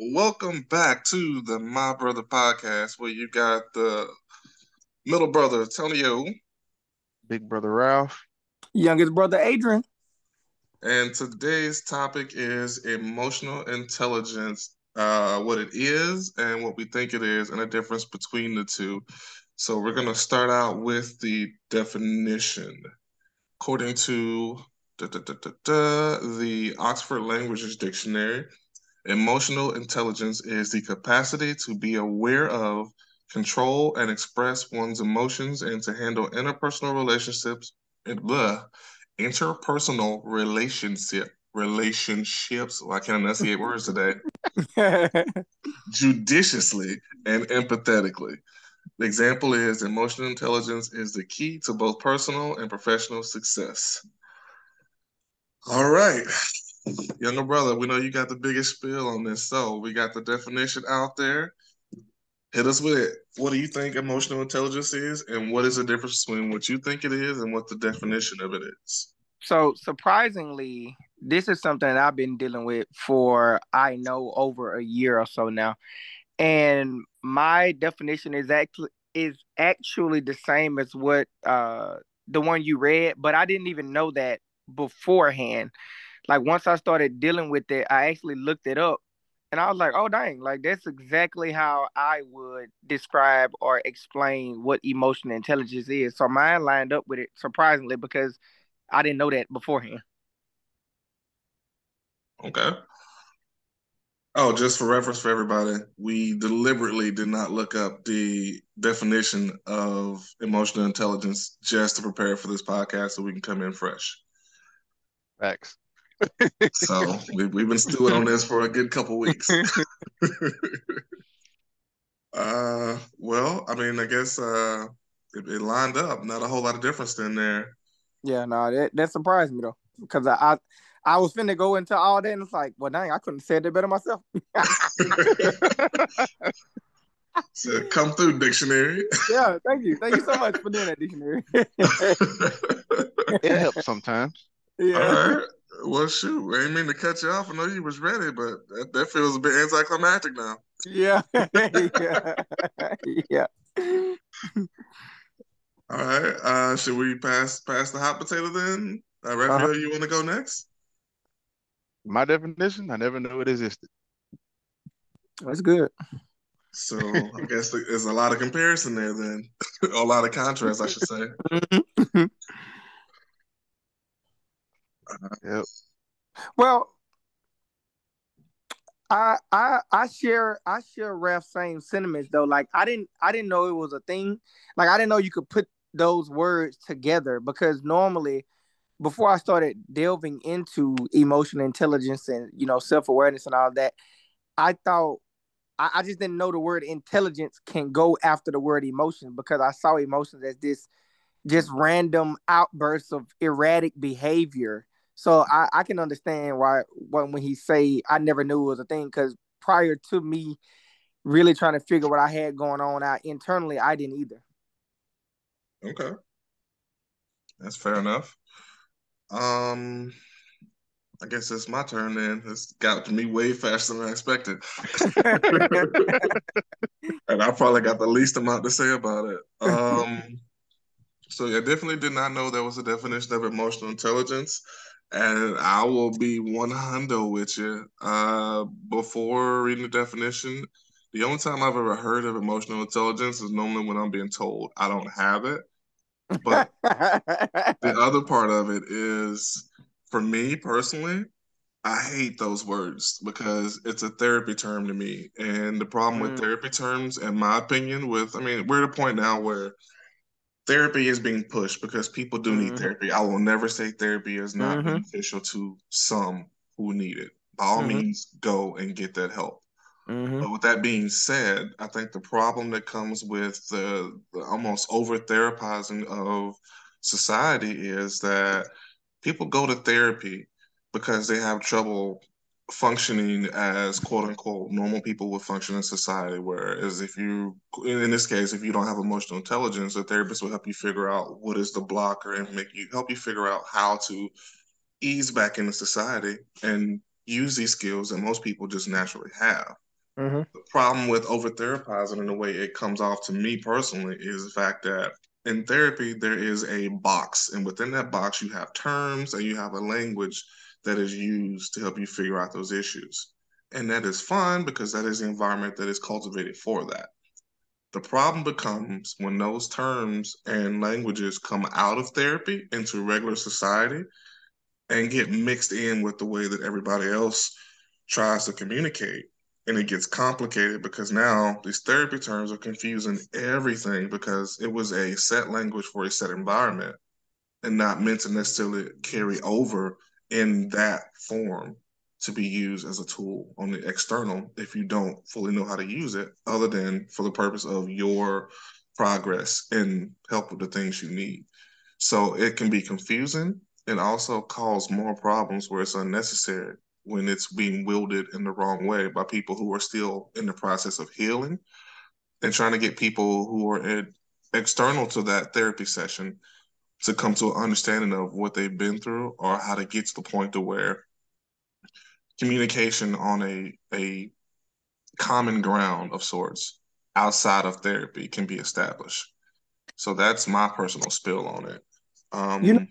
welcome back to the My Brother podcast, where you got the middle brother Tonio, big brother Ralph, youngest brother Adrian, and today's topic is emotional intelligence, uh, what it is and what we think it is, and the difference between the two. So we're gonna start out with the definition, according to da, da, da, the Oxford Languages Dictionary. Emotional intelligence is the capacity to be aware of, control, and express one's emotions and to handle interpersonal relationships and blah, interpersonal relationship relationships. Well, I can't enunciate words today. judiciously and empathetically. The example is emotional intelligence is the key to both personal and professional success. All right. Younger brother, we know you got the biggest spill on this, so we got the definition out there. Hit us with it. What do you think emotional intelligence is, and what is the difference between what you think it is and what the definition of it is? So, surprisingly, this is something I've been dealing with for I know over a year or so now, and my definition is actually is actually the same as what uh the one you read, but I didn't even know that beforehand like once I started dealing with it, I actually looked it up and I was like, oh dang, like that's exactly how I would describe or explain what emotional intelligence is. So mine lined up with it surprisingly because I didn't know that beforehand. Okay. Oh, just for reference for everybody, we deliberately did not look up the definition of emotional intelligence just to prepare for this podcast so we can come in fresh. Facts so we, we've been stewing on this for a good couple weeks. uh, well, I mean, I guess uh, it, it, lined up. Not a whole lot of difference in there. Yeah, no, that, that surprised me though, because I, I I was finna go into all that, and it's like, well, dang, I couldn't have said it better myself. so come through dictionary. Yeah, thank you, thank you so much for doing that dictionary. it helps sometimes. Yeah. Well, shoot, I didn't mean to cut you off. I know you was ready, but that, that feels a bit anticlimactic now. Yeah, yeah, yeah. All right. Uh, should we pass pass the hot potato then? Uh, Raphael, uh-huh. you want to go next? My definition, I never knew it existed. That's good. So I guess there's a lot of comparison there then, a lot of contrast, I should say. Yep. Well, I I I share I share Raf's same sentiments though. Like I didn't I didn't know it was a thing. Like I didn't know you could put those words together because normally before I started delving into emotional intelligence and you know self-awareness and all that, I thought I, I just didn't know the word intelligence can go after the word emotion because I saw emotions as this just random outbursts of erratic behavior so I, I can understand why when when he say I never knew it was a thing because prior to me really trying to figure what I had going on out internally, I didn't either. Okay, that's fair enough. Um, I guess it's my turn then. It's got to me way faster than I expected. and I probably got the least amount to say about it. Um, so yeah, definitely did not know there was a definition of emotional intelligence and I will be one hundo with you. Uh, before reading the definition, the only time I've ever heard of emotional intelligence is normally when I'm being told I don't have it. But the other part of it is, for me personally, I hate those words because it's a therapy term to me. And the problem mm. with therapy terms, in my opinion, with I mean, we're at a point now where therapy is being pushed because people do need mm-hmm. therapy. I will never say therapy is not mm-hmm. beneficial to some who need it. By all mm-hmm. means, go and get that help. Mm-hmm. But with that being said, I think the problem that comes with the, the almost over therapizing of society is that people go to therapy because they have trouble functioning as quote unquote normal people would function in society. Whereas if you, in this case, if you don't have emotional intelligence, a therapist will help you figure out what is the blocker and make you help you figure out how to ease back into society and use these skills that most people just naturally have. Mm-hmm. The problem with over therapizing and the way it comes off to me personally is the fact that in therapy there is a box, and within that box you have terms and you have a language that is used to help you figure out those issues. And that is fine because that is the environment that is cultivated for that. The problem becomes when those terms and languages come out of therapy into regular society and get mixed in with the way that everybody else tries to communicate. And it gets complicated because now these therapy terms are confusing everything because it was a set language for a set environment and not meant to necessarily carry over in that form to be used as a tool on the external if you don't fully know how to use it, other than for the purpose of your progress and help with the things you need. So it can be confusing and also cause more problems where it's unnecessary when it's being wielded in the wrong way by people who are still in the process of healing and trying to get people who are external to that therapy session to come to an understanding of what they've been through or how to get to the point to where communication on a a common ground of sorts outside of therapy can be established. So that's my personal spill on it. Um, You know-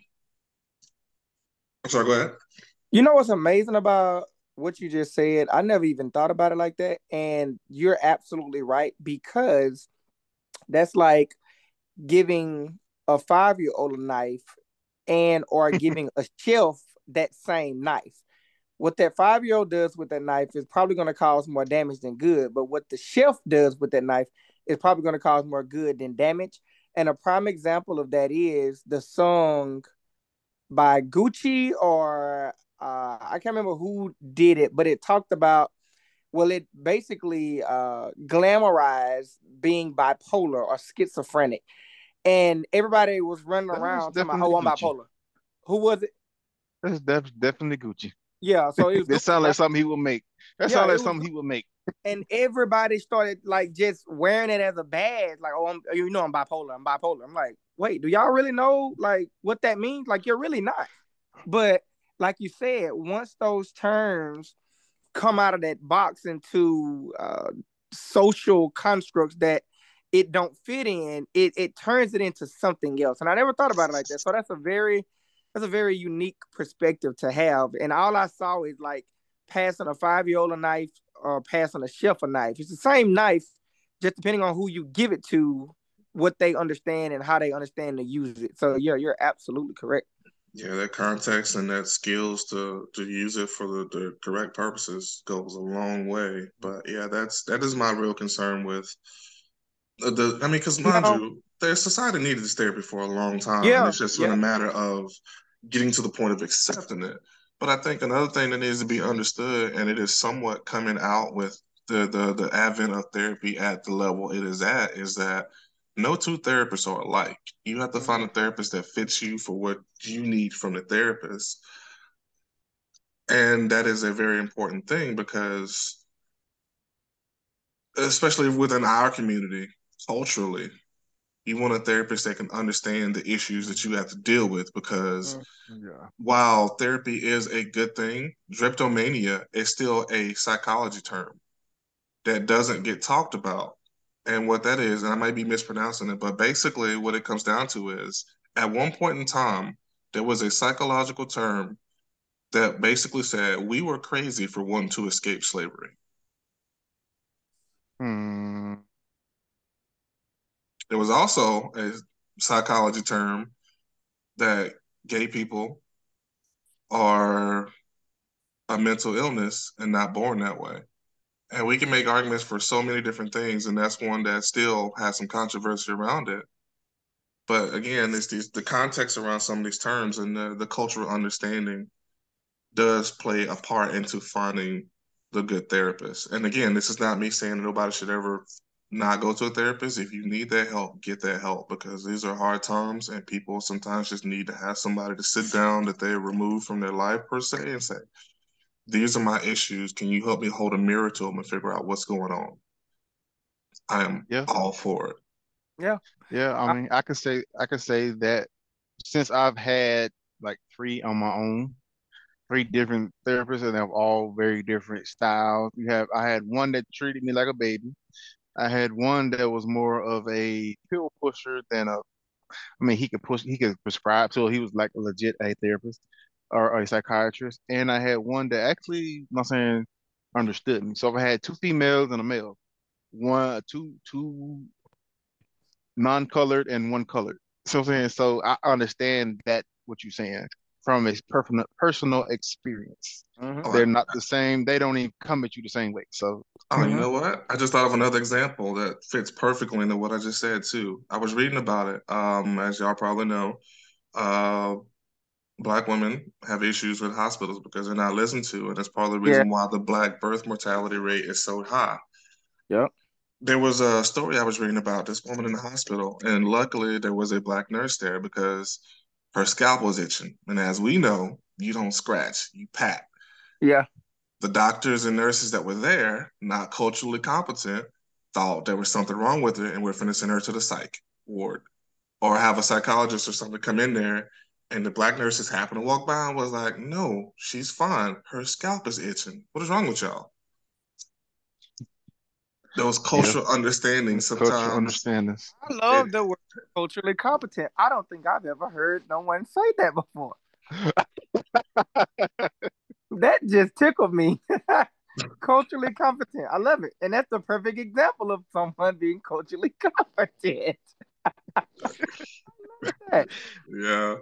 I'm sorry, go ahead. You know what's amazing about what you just said? I never even thought about it like that. And you're absolutely right because that's like giving a five year old a knife and or giving a shelf that same knife. What that five year old does with that knife is probably going to cause more damage than good. But what the shelf does with that knife is probably going to cause more good than damage. And a prime example of that is the song by Gucci or uh, I can't remember who did it, but it talked about well, it basically uh, glamorized being bipolar or schizophrenic, and everybody was running That around talking about, "Oh, I'm bipolar." Who was it? That's def- definitely Gucci. Yeah, so it was. Sounds like something he would make. That Yeah, sounds like was- something he would make. and everybody started like just wearing it as a badge, like, "Oh, I'm, you know, I'm bipolar. I'm bipolar." I'm like, wait, do y'all really know like what that means? Like, you're really not. But like you said, once those terms come out of that box into uh, social constructs that it don't fit in, it it turns it into something else. And I never thought about it like that. So that's a very that's a very unique perspective to have. And all I saw is like passing a five year old a knife or passing a chef a knife. It's the same knife, just depending on who you give it to, what they understand and how they understand to use it. So yeah, you're absolutely correct. Yeah, that context and that skills to to use it for the, the correct purposes goes a long way. But yeah, that's that is my real concern with the. I mean, because mind No. you, their society needed this therapy for a long time. Yeah, and it's just been yeah. a matter of getting to the point of accepting it. But I think another thing that needs to be understood, and it is somewhat coming out with the the the advent of therapy at the level it is at, is that no two therapists are alike. You have to find a mm-hmm. therapist that fits you for what you need from the therapist. And that is a very important thing because, especially within our community, culturally, you want a therapist that can understand the issues that you have to deal with because Mm. Yeah. while therapy is a good thing, drapetomania is still a psychology term that doesn't get talked about. And what that is, and I might be mispronouncing it, but basically what it comes down to is at one point in time, there was a psychological term that basically said we were crazy for wanting to escape slavery. Hmm. There was also a psychology term that gay people are a mental illness and not born that way. And we can make arguments for so many different things, and that's one that still has some controversy around it. But again, it's these the context around some of these terms and the, the cultural understanding does play a part into finding the good therapist. And again, this is not me saying that nobody should ever not go to a therapist. If you need that help, get that help because these are hard times and people sometimes just need to have somebody to sit down that they remove from their life per se and say, These are my issues. Can you help me hold a mirror to them and figure out what's going on? I am Yeah. all for it. Yeah, Yeah. I- mean, I could say I could say that since I've had like three on my own, three different therapists, and they're all very different styles. You have I had one that treated me like a baby. I had one that was more of a pill pusher than a. I mean, he could push, he could prescribe, so he was like a legit a therapist or, a psychiatrist. And I had one that actually, I'm not saying understood me. So I had two females and a male, one, two, two non-colored and one colored. So I'm saying, so I understand that what you're saying from a personal personal experience. Mm-hmm. They're not the same. They don't even come at you the same way. So, oh, mm-hmm. you know what? I just thought of another example that fits perfectly into what I just said too. I was reading about it. Um, as y'all probably know, uh, black women have issues with hospitals because they're not listened to, and that's part of the reason yeah. why the black birth mortality rate is so high. Yep. There was a story I was reading about this woman in the hospital, and luckily there was a black nurse there because her scalp was itching. And as we know, you don't scratch, you pat. Yeah. The doctors and nurses that were there, not culturally competent, thought there was something wrong with her and we're to send her to the psych ward or have a psychologist or something come in there. And the black nurses happened to walk by and was like, no, she's fine. Her scalp is itching. What is wrong with y'all? Those cultural yeah. understandings sometimes. Cultural understandings. I love it, the word culturally competent. I don't think I've ever heard no one say that before. that just tickled me. culturally competent. I love it. And that's the perfect example of someone being culturally competent. yeah.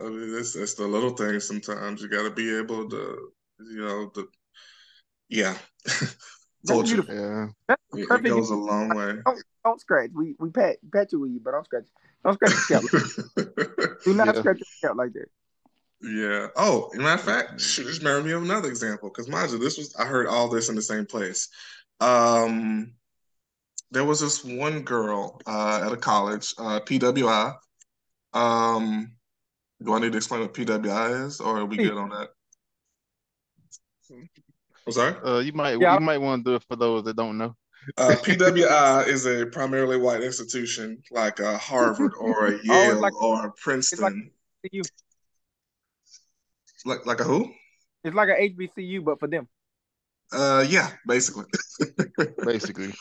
I mean, it's, it's the little things sometimes. You got to be able to, you know, the, yeah. Culture. Yeah. That's perfect. It goes a long way. Don't, don't, scratch. We we pat pat you with you, but don't scratch. Don't scratch your scalp. Do not yeah. scratch your scalp like that. Yeah. Oh, matter of fact, shoot, just remember me of another example. Because mind you, this was I heard all this in the same place. Um, there was this one girl uh, at a college, uh, PWI. Um, do I need to explain what PWI is, or are we good on that? I'm sorry. Uh, you might yeah. you might want to do it for those that don't know. Uh, PWI is a primarily white institution like a Harvard or a Yale oh, like, or a Princeton. Like, like like a who? It's like a HBCU, but for them. Uh, yeah, basically. basically.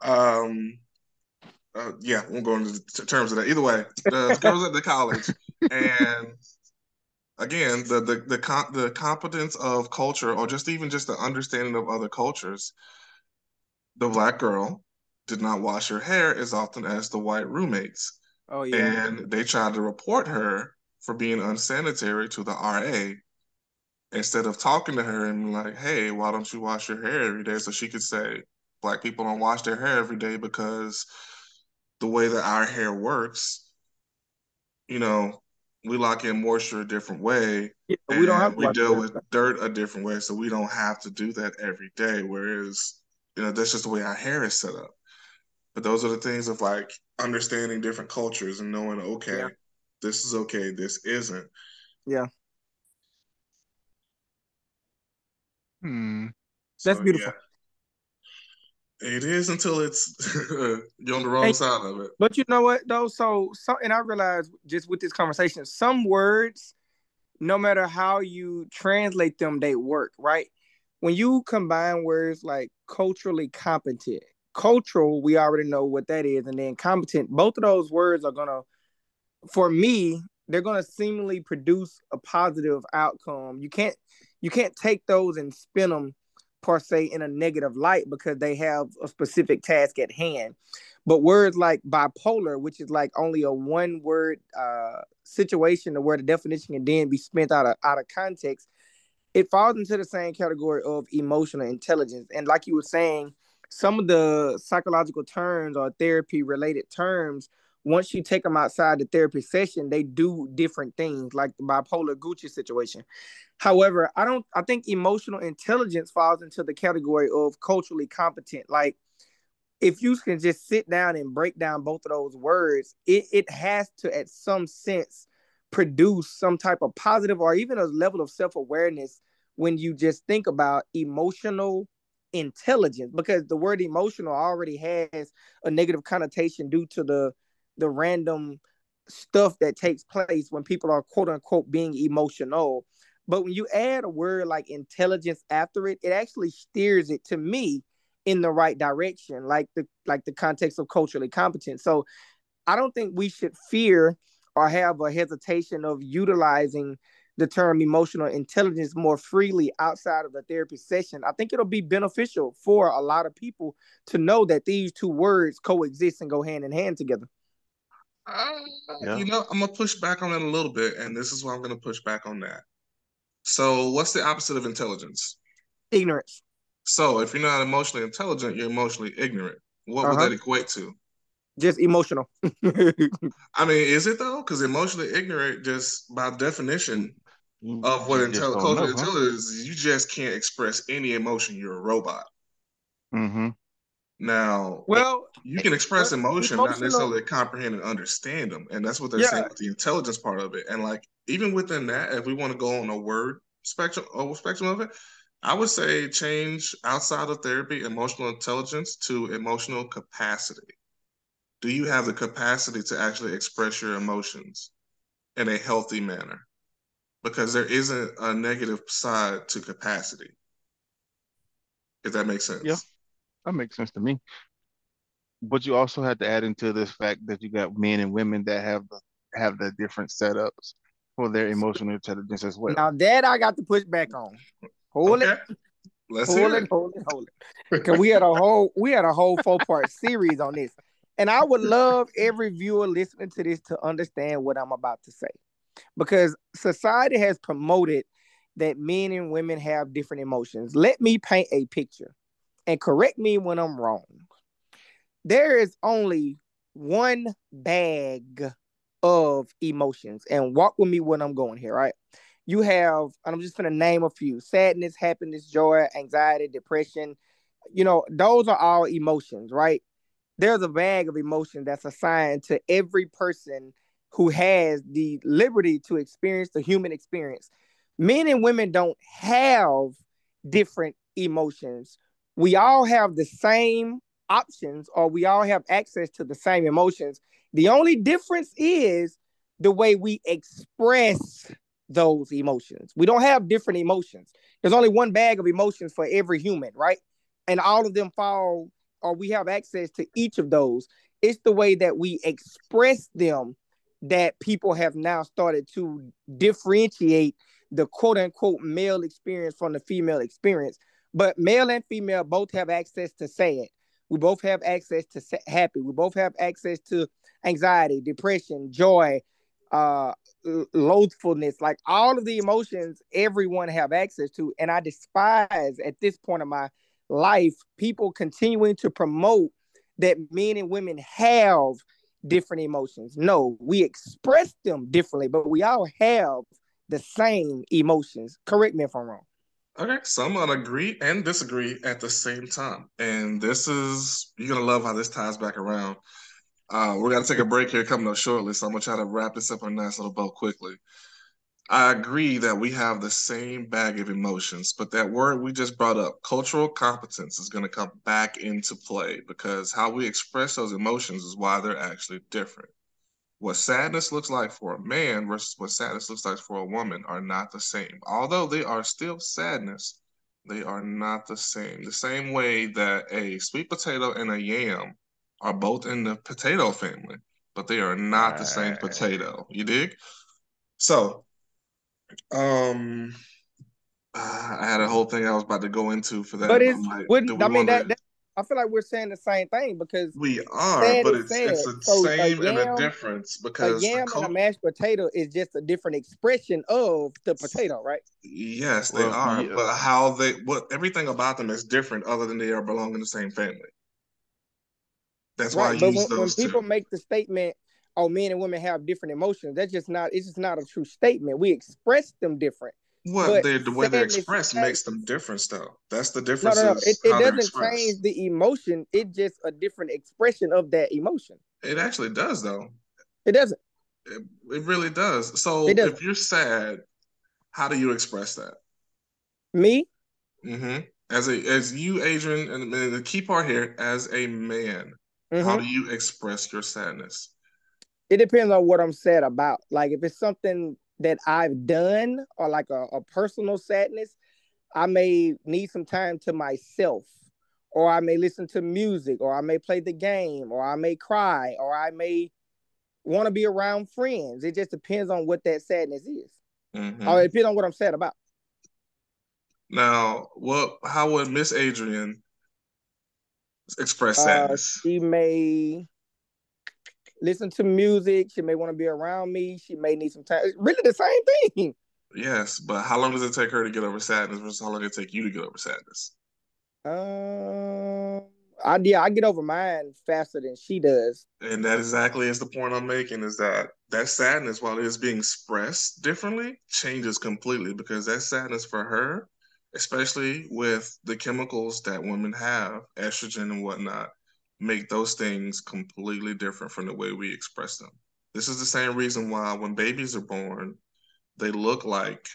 Um, uh, yeah, we won't go into terms of that. Either way, the girls at the college, and again the the the, the competence of culture or just even just the understanding of other cultures. The black girl did not wash her hair as often as the white roommates. Oh yeah. And they tried to report her for being unsanitary to the RA instead of talking to her and like hey why don't you wash your hair every day? So she could say black people don't wash their hair every day because the way that our hair works you know we lock in moisture a different way. Yeah, we don't have we deal with dirt a different way, so we don't have to do that every day. Whereas, you know, that's just the way our hair is set up. But those are the things of like understanding different cultures and knowing, okay, yeah. this is okay, this isn't. Yeah. Hmm. That's beautiful. Yeah. It is until it's you're on the wrong side of it. But you know what though? So so and I realize just with this conversation, some words, no matter how you translate them, they work, right? When you combine words like culturally competent, cultural, we already know what that is, and then competent, both of those words are gonna, for me, they're gonna seemingly produce a positive outcome. You can't you can't take those and spin them per se in a negative light because they have a specific task at hand. But words like bipolar, which is like only a one word uh, situation where the definition can then be spent out of out of context, it falls into the same category of emotional intelligence. And like you were saying, some of the psychological terms or therapy related terms once you take them outside the therapy session, they do different things, like the bipolar Gucci situation. However, I don't. I think emotional intelligence falls into the category of culturally competent. Like, if you can just sit down and break down both of those words, it it has to, at some sense, produce some type of positive or even a level of self awareness when you just think about emotional intelligence because the word emotional already has a negative connotation due to the the random stuff that takes place when people are quote unquote being emotional. But when you add a word like intelligence after it, it actually steers it to me in the right direction, like the like the context of culturally competent. So I don't think we should fear or have a hesitation of utilizing the term emotional intelligence more freely outside of the therapy session. I think it'll be beneficial for a lot of people to know that these two words coexist and go hand in hand together. Uh, yeah. You know, I'm gonna push back on it a little bit, and this is why I'm gonna push back on that. So, what's the opposite of intelligence? Ignorance. So, if you're not emotionally intelligent, you're emotionally ignorant. What uh-huh. would that equate to? Just emotional. I mean, is it though? Because emotionally ignorant, just by definition, of what intelligence cultural know, intelligence is, you just can't express any emotion. You're a robot. Mm-hmm. Now, eh, well, you can express emotion, not necessarily comprehend and understand them, and that's what they're yeah. saying with the intelligence part of it. And like even within that, if we want to go on a word spectrum, a spectrum of it, I would say change outside of therapy, emotional intelligence to emotional capacity. Do you have the capacity to actually express your emotions in a healthy manner? because there isn't a negative side to capacity. If that makes sense. Yeah, that makes sense to me. But you also have to add into this fact that you got men and women that have the have the different setups for their emotional intelligence as well. Now that I got to push back on. Hold okay. it. Let's hold it, it, hold it, hold it. Cause we had a whole we had a whole four part series on this. And I would love every viewer listening to this to understand what I'm about to say because society has promoted that men and women have different emotions. Let me paint a picture and correct me when I'm wrong. There is only one bag of emotions, and walk with me when I'm going here, right? You have, and I'm just gonna name a few sadness, happiness, joy, anxiety, depression. You know, those are all emotions, right? There's a bag of emotions that's assigned to every person who has the liberty to experience the human experience. Men and women don't have different emotions. We all have the same options or we all have access to the same emotions. The only difference is the way we express those emotions. We don't have different emotions. There's only one bag of emotions for every human, right? And all of them fall or we have access to each of those. It's the way that we express them that people have now started to differentiate the quote unquote male experience from the female experience. But male and female both have access to sad. We both have access to happy. We both have access to anxiety, depression, joy, uh, loathfulness, like all of the emotions everyone have access to. And I despise at this point of my life people continuing to promote that men and women have different emotions. No, we express them differently, but we all have the same emotions. Correct me if I'm wrong. Okay, so I'm gonna agree and disagree at the same time. And this is you're gonna love how this ties back around. Uh, we're gonna take a break here coming up shortly, so I'm gonna try to wrap this up in a nice little bow quickly. I agree that we have the same bag of emotions, but that word we just brought up, cultural competence, is going to come back into play because how we express those emotions is why they're actually different. What sadness looks like for a man versus what sadness looks like for a woman are not the same. Although they are still sadness, they are not the same. The same way that a sweet potato and a yam are both in the potato family, but they are not the same potato. You dig? So um, I had a whole thing I was about to go into for that. But it's like, wouldn't I mean that, that, I feel like we're saying the same thing because we are, but it's sad. it's the so same a yam, and a difference because a yam co- and a mashed potato is just a different expression of the potato, right? Yes, they well, are. Yeah. But how they what everything about them is different, other than they are belong in the same family. That's right, why I use when, those when people make the statement oh, men and women have different emotions. That's just not. It's just not a true statement. We express them different. Well, the way they express makes them different, though. That's the difference. No, no, no. It, it doesn't change the emotion. It's just a different expression of that emotion. It actually does, though. It doesn't. It, it really does. So if you're sad, how do you express that? Me. Mm-hmm. As a as you, Adrian, and, and the key part here, as a man, mm-hmm. how do you express your sadness? it depends on what I'm sad about. Like if it's something that I've done or like a, a personal sadness, I may need some time to myself, or I may listen to music, or I may play the game, or I may cry, or I may want to be around friends. It just depends on what that sadness is. Mm-hmm. Or it depends on what I'm sad about. Now, what? How would Miss Adrian express uh, sadness? Uh, she may listen to music. She may want to be around me. She may need some time. It's really the same thing. Yes, but how long does it take her to get over sadness versus how long it take you to get over sadness? Um, I yeah, I get over mine faster than she does. And that exactly is the point I'm making is that that sadness, while it is being expressed differently, changes completely because that sadness for her, especially with the chemicals that women have, estrogen and whatnot, make those things completely different from the way we express them. This is the same reason why when babies are born, they look like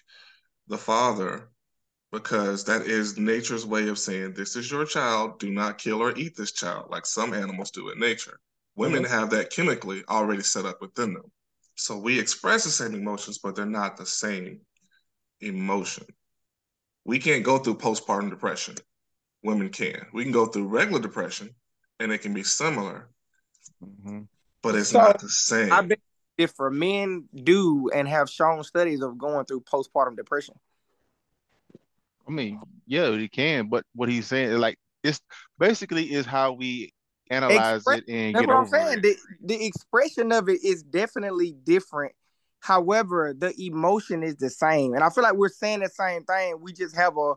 the father because that is nature's way of saying this is your child. Do not kill or eat this child like some animals do in nature. Women mm-hmm. have that chemically already set up within them. So we express the same emotions but they're not the same emotion. We can't go through postpartum depression. Women can. We can go through regular depression and it can be similar mm-hmm. but it's so, not the same i bet if for men do and have shown studies of going through postpartum depression I mean, yeah, he can, but what he's saying, like, it's basically is how we analyze Expre- it and That's get what I'm saying. The, the expression of it is definitely different. However, the emotion is the same, and I feel like we're saying the same thing. We just have a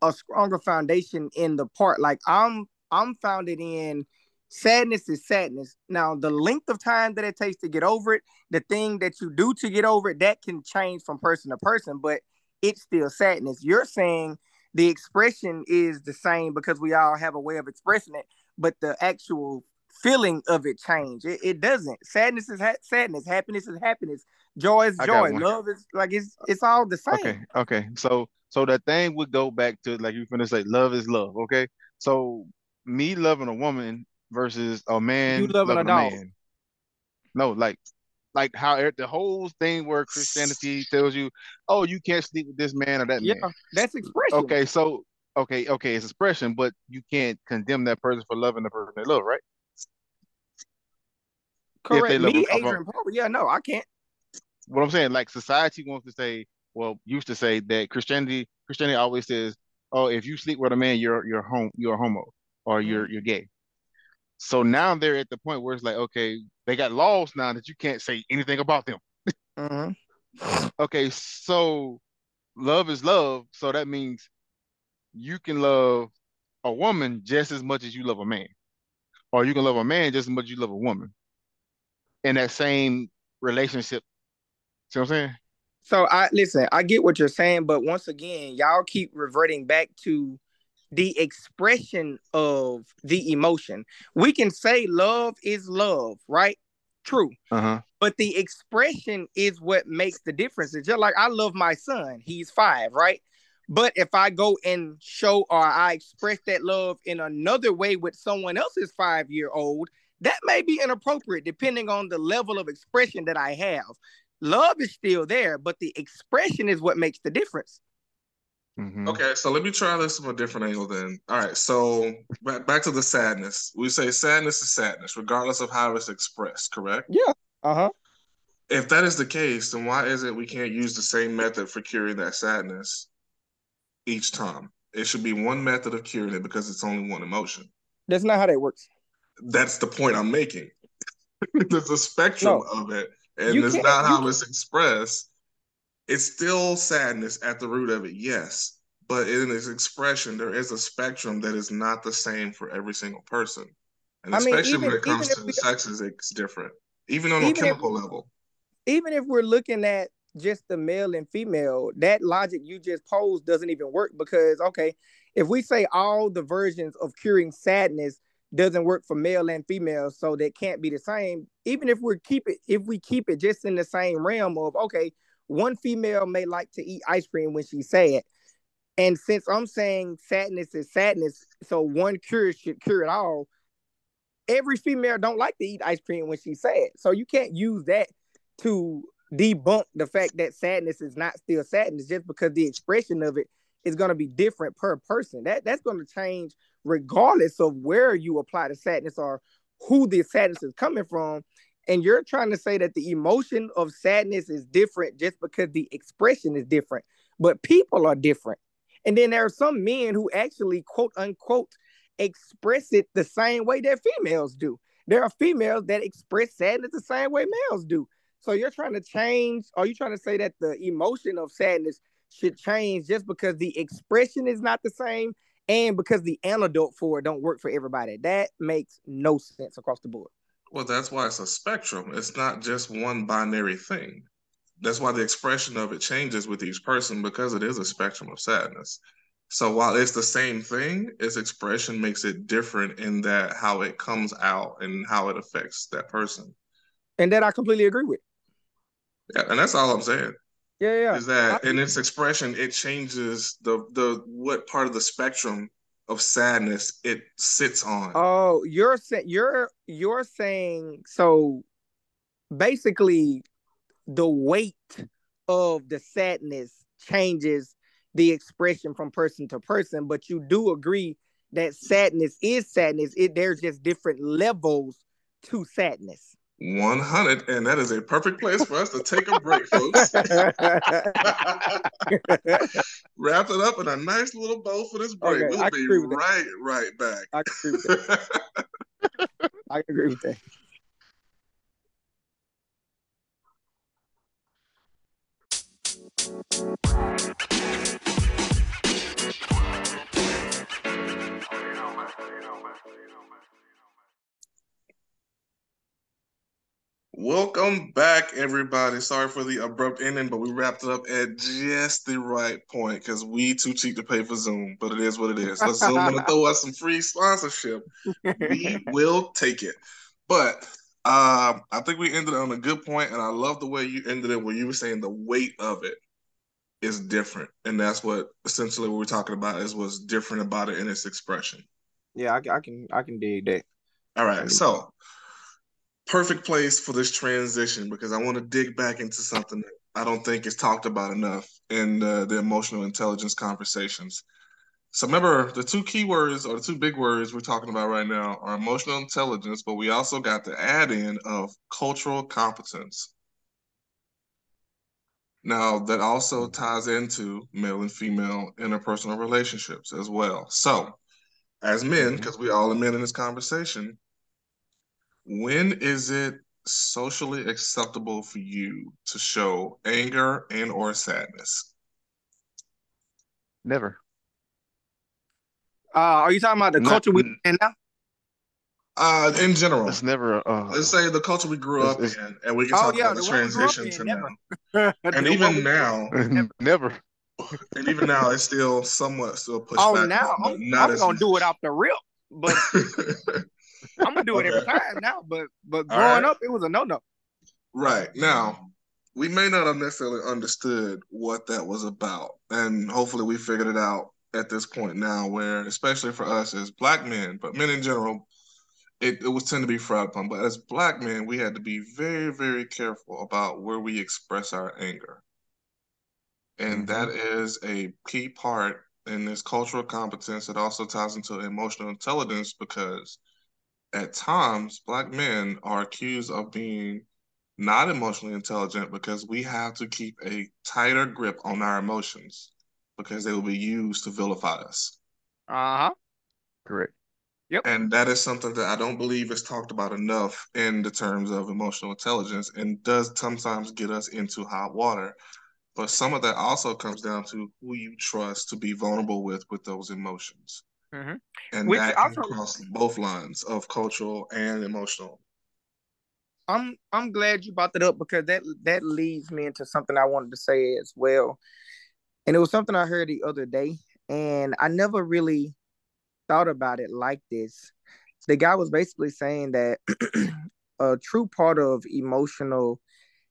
a stronger foundation in the part. Like I'm I'm founded in sadness is sadness. Now, the length of time that it takes to get over it, the thing that you do to get over it, that can change from person to person. But it's still sadness. You're saying the expression is the same because we all have a way of expressing it, but the actual feeling of it change. It, it doesn't. Sadness is ha- sadness. Happiness is happiness. Joy is joy. Love is like it's it's all the same. Okay. Okay. So so that thing would go back to like you're gonna say, love is love. Okay. So me loving a woman versus a man you loving, loving a, a man. No, like like how the whole thing where Christianity tells you, oh, you can't sleep with this man or that yeah, man. that's expression. Okay, so okay, okay, it's expression, but you can't condemn that person for loving the person they love, right? Correct. Me, Adrian Paul. Yeah, no, I can't. What I'm saying, like society wants to say, well, used to say that Christianity, Christianity always says, oh, if you sleep with a man, you're you're home, you're a homo, or mm-hmm. you're you're gay. So now they're at the point where it's like, okay, they got laws now that you can't say anything about them. Mm-hmm. okay, so love is love. So that means you can love a woman just as much as you love a man, or you can love a man just as much as you love a woman in that same relationship. See what I'm saying? So I listen, I get what you're saying, but once again, y'all keep reverting back to the expression of the emotion. We can say love is love, right? True. Uh-huh. But the expression is what makes the difference. It's just like I love my son. He's five, right? But if I go and show or I express that love in another way with someone else's five year old, that may be inappropriate depending on the level of expression that I have. Love is still there, but the expression is what makes the difference. Mm-hmm. Okay, so let me try this from a different angle then. All right, so back, back to the sadness. We say sadness is sadness, regardless of how it's expressed, correct? Yeah. Uh huh. If that is the case, then why is it we can't use the same method for curing that sadness each time? It should be one method of curing it because it's only one emotion. That's not how that works. That's the point I'm making. There's a spectrum no, of it, and it's not how it's expressed it's still sadness at the root of it, yes. But in its expression, there is a spectrum that is not the same for every single person. And I especially mean, even, when it comes to the sexes, it's different, even on even a chemical if, level. Even if we're looking at just the male and female, that logic you just posed doesn't even work because, okay, if we say all the versions of curing sadness doesn't work for male and female, so that can't be the same. Even if we keep it, if we keep it just in the same realm of okay, one female may like to eat ice cream when she's sad. And since I'm saying sadness is sadness, so one cure should cure it all. Every female don't like to eat ice cream when she's sad. So you can't use that to debunk the fact that sadness is not still sadness just because the expression of it is going to be different per person. That that's going to change regardless of where you apply the sadness or who the sadness is coming from. And you're trying to say that the emotion of sadness is different just because the expression is different, but people are different. And then there are some men who actually quote unquote express it the same way that females do. There are females that express sadness the same way males do. So you're trying to change, are you trying to say that the emotion of sadness should change just because the expression is not the same and because the antidote for it don't work for everybody. That makes no sense across the board. Well, that's why it's a spectrum. It's not just one binary thing. That's why the expression of it changes with each person because it is a spectrum of sadness. So while it's the same thing, its expression makes it different in that how it comes out and how it affects that person. And that I completely agree with. Yeah, and that's all I'm saying. Yeah, yeah. Is that I, in its expression, it changes the the what part of the spectrum of sadness it sits on. Oh, you're saying you're you're saying so basically the weight of the sadness changes the expression from person to person, but you do agree that sadness is sadness. It there's just different levels to sadness. 100 and that is a perfect place for us to take a break folks wrap it up in a nice little bow for this break okay, we'll be right that. right back I agree with that. I agree with that Welcome back, everybody. Sorry for the abrupt ending, but we wrapped it up at just the right point because we too cheap to pay for Zoom, but it is what it is. Let's Zoom to throw us some free sponsorship. We will take it. But um, I think we ended on a good point, and I love the way you ended it, where you were saying the weight of it is different, and that's what essentially what we're talking about is what's different about it in its expression. Yeah, I, I can I can dig that. All right, so perfect place for this transition because I want to dig back into something that I don't think is talked about enough in uh, the emotional intelligence conversations. So remember, the two key words or the two big words we're talking about right now are emotional intelligence, but we also got the add in of cultural competence. Now, that also ties into male and female interpersonal relationships as well. So, as men, because mm-hmm. we all are men in this conversation, when is it socially acceptable for you to show anger and or sadness? Never. Uh, are you talking about the Not, culture we in now? Uh, in general, it's never. Uh, Let's say the culture we grew up it's, in, and we can oh, talk yeah, about the, the transition to now. and even now, never. And even now, it's still somewhat still pushed oh, back. now I'm, I'm gonna do it off the rip, but I'm gonna do it every time now, but but growing right. up, it was a no no. Right now, we may not have necessarily understood what that was about, and hopefully, we figured it out at this point now. Where, especially for us as black men, but men in general, it, it was tend to be frowned upon. But as black men, we had to be very, very careful about where we express our anger, and mm-hmm. that is a key part in this cultural competence. It also ties into emotional intelligence because at times black men are accused of being not emotionally intelligent because we have to keep a tighter grip on our emotions because they will be used to vilify us. Uh-huh. Correct. Yep. And that is something that I don't believe is talked about enough in the terms of emotional intelligence and does sometimes get us into hot water. But some of that also comes down to who you trust to be vulnerable with with those emotions. Mm-hmm. And Which that also, across both lines of cultural and emotional. I'm I'm glad you brought that up because that that leads me into something I wanted to say as well. And it was something I heard the other day, and I never really thought about it like this. The guy was basically saying that a true part of emotional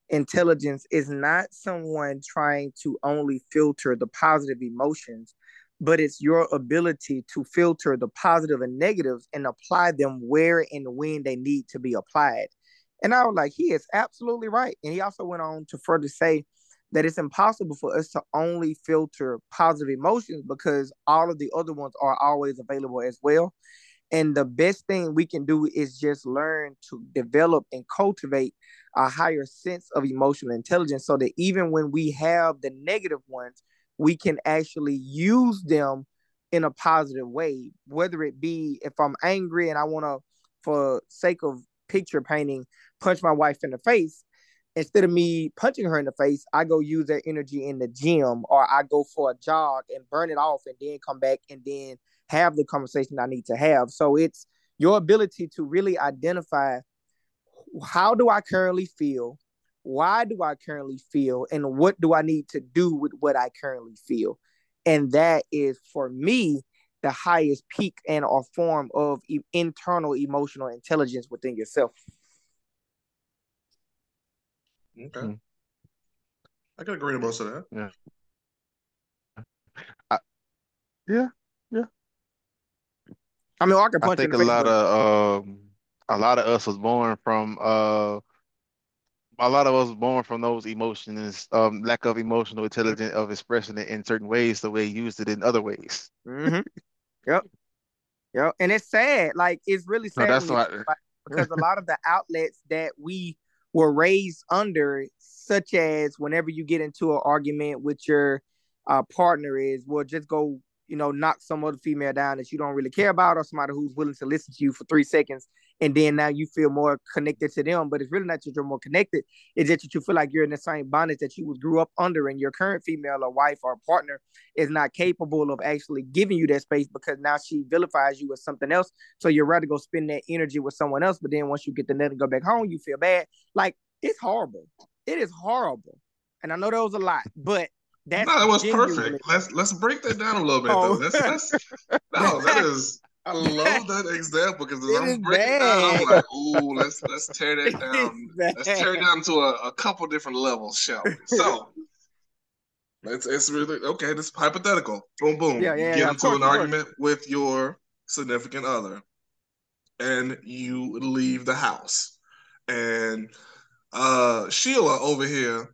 intelligence is not someone trying to only filter the positive emotions, but it's your ability to filter the positive and negatives and apply them where and when they need to be applied. And I was like, he is absolutely right. And he also went on to further say that it's impossible for us to only filter positive emotions because all of the other ones are always available as well. And the best thing we can do is just learn to develop and cultivate a higher sense of emotional intelligence so that even when we have the negative ones, we can actually use them in a positive way, whether it be if I'm angry and I want to, for sake of picture painting, punch my wife in the face. Instead of me punching her in the face, I go use that energy in the gym or I go for a jog and burn it off and then come back and then have the conversation I need to have. So it's your ability to really identify how do I currently feel? Why do I currently feel? And what do I need to do with what I currently feel? And that is for me the highest peak and or form of e- internal emotional intelligence within yourself. Okay. I can agree to most of that. Yeah. I, yeah, yeah. I mean, I can punch I think a lot of um, a lot of us was born from uh, a lot of us born from those emotions, um, lack of emotional intelligence of expressing it in certain ways, the way you used it in other ways. Mm-hmm. yep. Yep. And it's sad. Like it's really sad. No, that's why. because a lot of the outlets that we were raised under, such as whenever you get into an argument with your uh, partner, is well, just go you know, knock some other female down that you don't really care about, or somebody who's willing to listen to you for three seconds, and then now you feel more connected to them. But it's really not that you're more connected; it's just that you feel like you're in the same bondage that you grew up under, and your current female or wife or partner is not capable of actually giving you that space because now she vilifies you as something else. So you're ready to go spend that energy with someone else, but then once you get the net and go back home, you feel bad. Like it's horrible. It is horrible. And I know that was a lot, but that's no, it was perfect. Let's let's break that down a little bit oh. though. That's, that's no, that is I love that example because I'm breaking bad. down, I'm like, ooh, let's let's tear that down. Let's tear it down to a, a couple different levels, shall we? So it's it's really okay. This is hypothetical. Boom, boom. Yeah, yeah. You get yeah, into an argument with your significant other, and you leave the house, and uh Sheila over here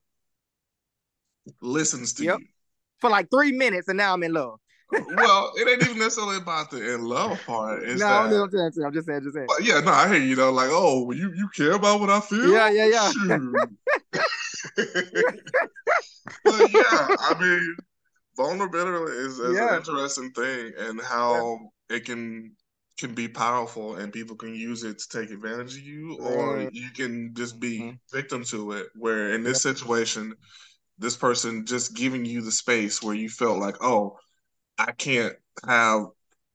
listens to yep. you for like three minutes, and now I'm in love. Well, it ain't even necessarily about the in love part. It's no, that, I'm, just saying, I'm just saying, just saying. yeah, no, I hear you know, like, oh, you you care about what I feel? Yeah, yeah, yeah. but yeah, I mean, vulnerability is, is yeah. an interesting thing, and how yeah. it can can be powerful, and people can use it to take advantage of you, or you can just be mm-hmm. victim to it. Where in this situation, this person just giving you the space where you felt like, oh, I can't have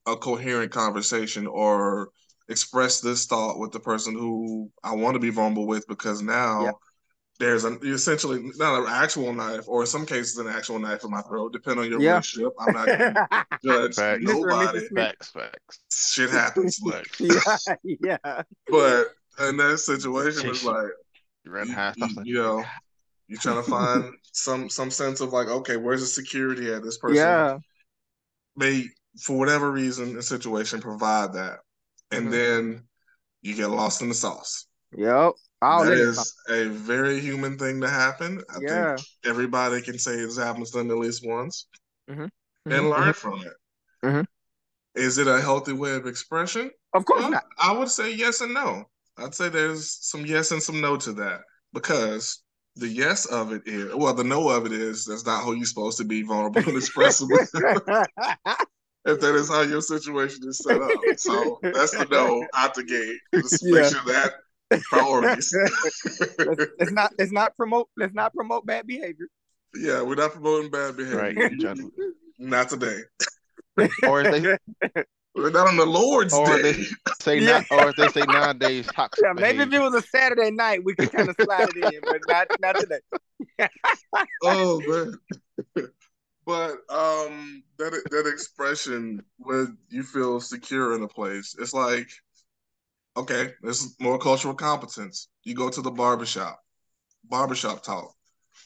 a coherent conversation or express this thought with the person who I want to be vulnerable with because now yeah. there's an essentially not an actual knife or in some cases an actual knife in my throat, depending on your yeah. relationship. I'm not judge facts. nobody. Facts, facts. Shit happens. Like yeah, yeah. But in that situation, it's like you ran past. You, you know, you're trying to find some some sense of like, okay, where's the security at this person? Yeah. May for whatever reason the situation provide that. And mm-hmm. then you get lost in the sauce. Yep. That is a very human thing to happen. I yeah. think everybody can say this happens to them at least once mm-hmm. and mm-hmm. learn from it. Mm-hmm. Is it a healthy way of expression? Of course not. I would say yes and no. I'd say there's some yes and some no to that because the yes of it is well, the no of it is that's not how you're supposed to be vulnerable and expressive. if that is how your situation is set up. So that's the no out the gate. Just yeah. make sure that priorities. let's, not let's not promote let's not promote bad behavior. Yeah, we're not promoting bad behavior. Right. not today. or if they we're not on the Lord's or Day. They say yeah. not, or if they say nowadays toxic. Yeah, maybe behavior. if it was a Saturday night, we could kind of slide it in, but not not today. oh man. But um, that that expression when you feel secure in a place, it's like, okay, this is more cultural competence. You go to the barbershop, barbershop talk.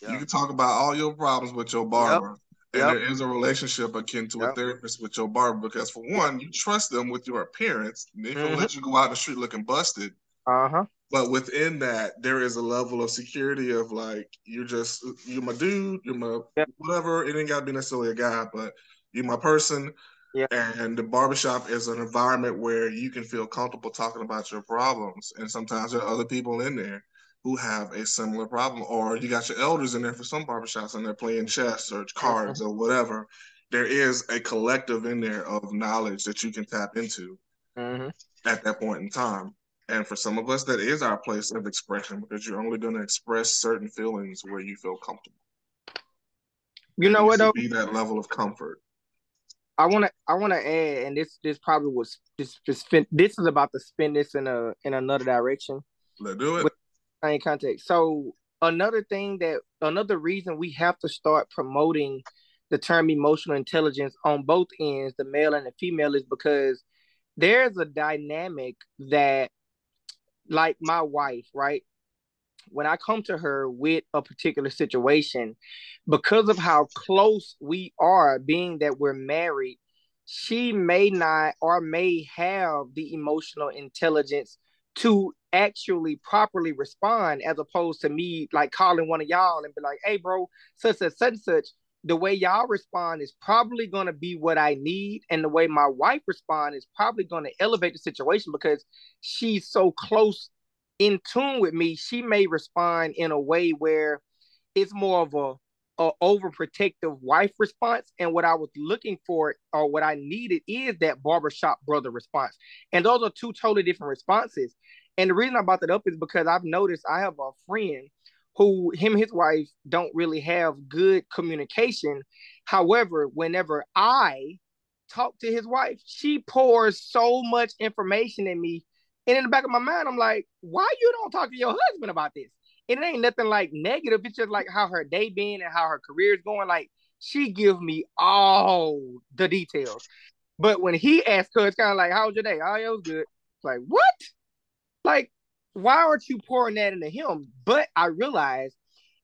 Yeah. You can talk about all your problems with your barber. Yep and yep. there is a relationship akin to yep. a therapist with your barber because for one, you trust them with your appearance. They mm-hmm. let you go out in the street looking busted. Uh huh. But within that, there is a level of security of like you're just you're my dude, you're my Yeah. whatever. It ain't got to be necessarily a guy, but you're my person. Yeah. And the barbershop is an environment where you can feel comfortable talking about your problems. And sometimes there are other people in there who have a similar problem, or you got your elders in there for some barbershops and they're playing chess or cards or whatever. There is a collective in there of knowledge that you can tap into hmm at that point in time. And for some of us, that is our place of expression because you're only going to express certain feelings where you feel comfortable. You know what needs to though? Be that level of comfort. I want to I want to add, and this this probably was this this this is about to spin this in a in another direction. Let's do it. With- Same context. So another thing that another reason we have to start promoting the term emotional intelligence on both ends, the male and the female, is because there's a dynamic that, like my wife, right? When I come to her with a particular situation, because of how close we are, being that we're married, she may not or may have the emotional intelligence to actually properly respond as opposed to me like calling one of y'all and be like, hey bro, such and such and such. The way y'all respond is probably gonna be what I need. And the way my wife respond is probably gonna elevate the situation because she's so close in tune with me. She may respond in a way where it's more of a a overprotective wife response. And what I was looking for or what I needed is that barbershop brother response. And those are two totally different responses. And the reason I brought that up is because I've noticed I have a friend who him and his wife don't really have good communication. However, whenever I talk to his wife, she pours so much information in me. And in the back of my mind, I'm like, why you don't talk to your husband about this? And it ain't nothing like negative. It's just like how her day been and how her career is going. Like she give me all the details. But when he asks her, it's kind of like, "How was your day?" Oh, it was good. It's like what? Like, why aren't you pouring that into him? But I realize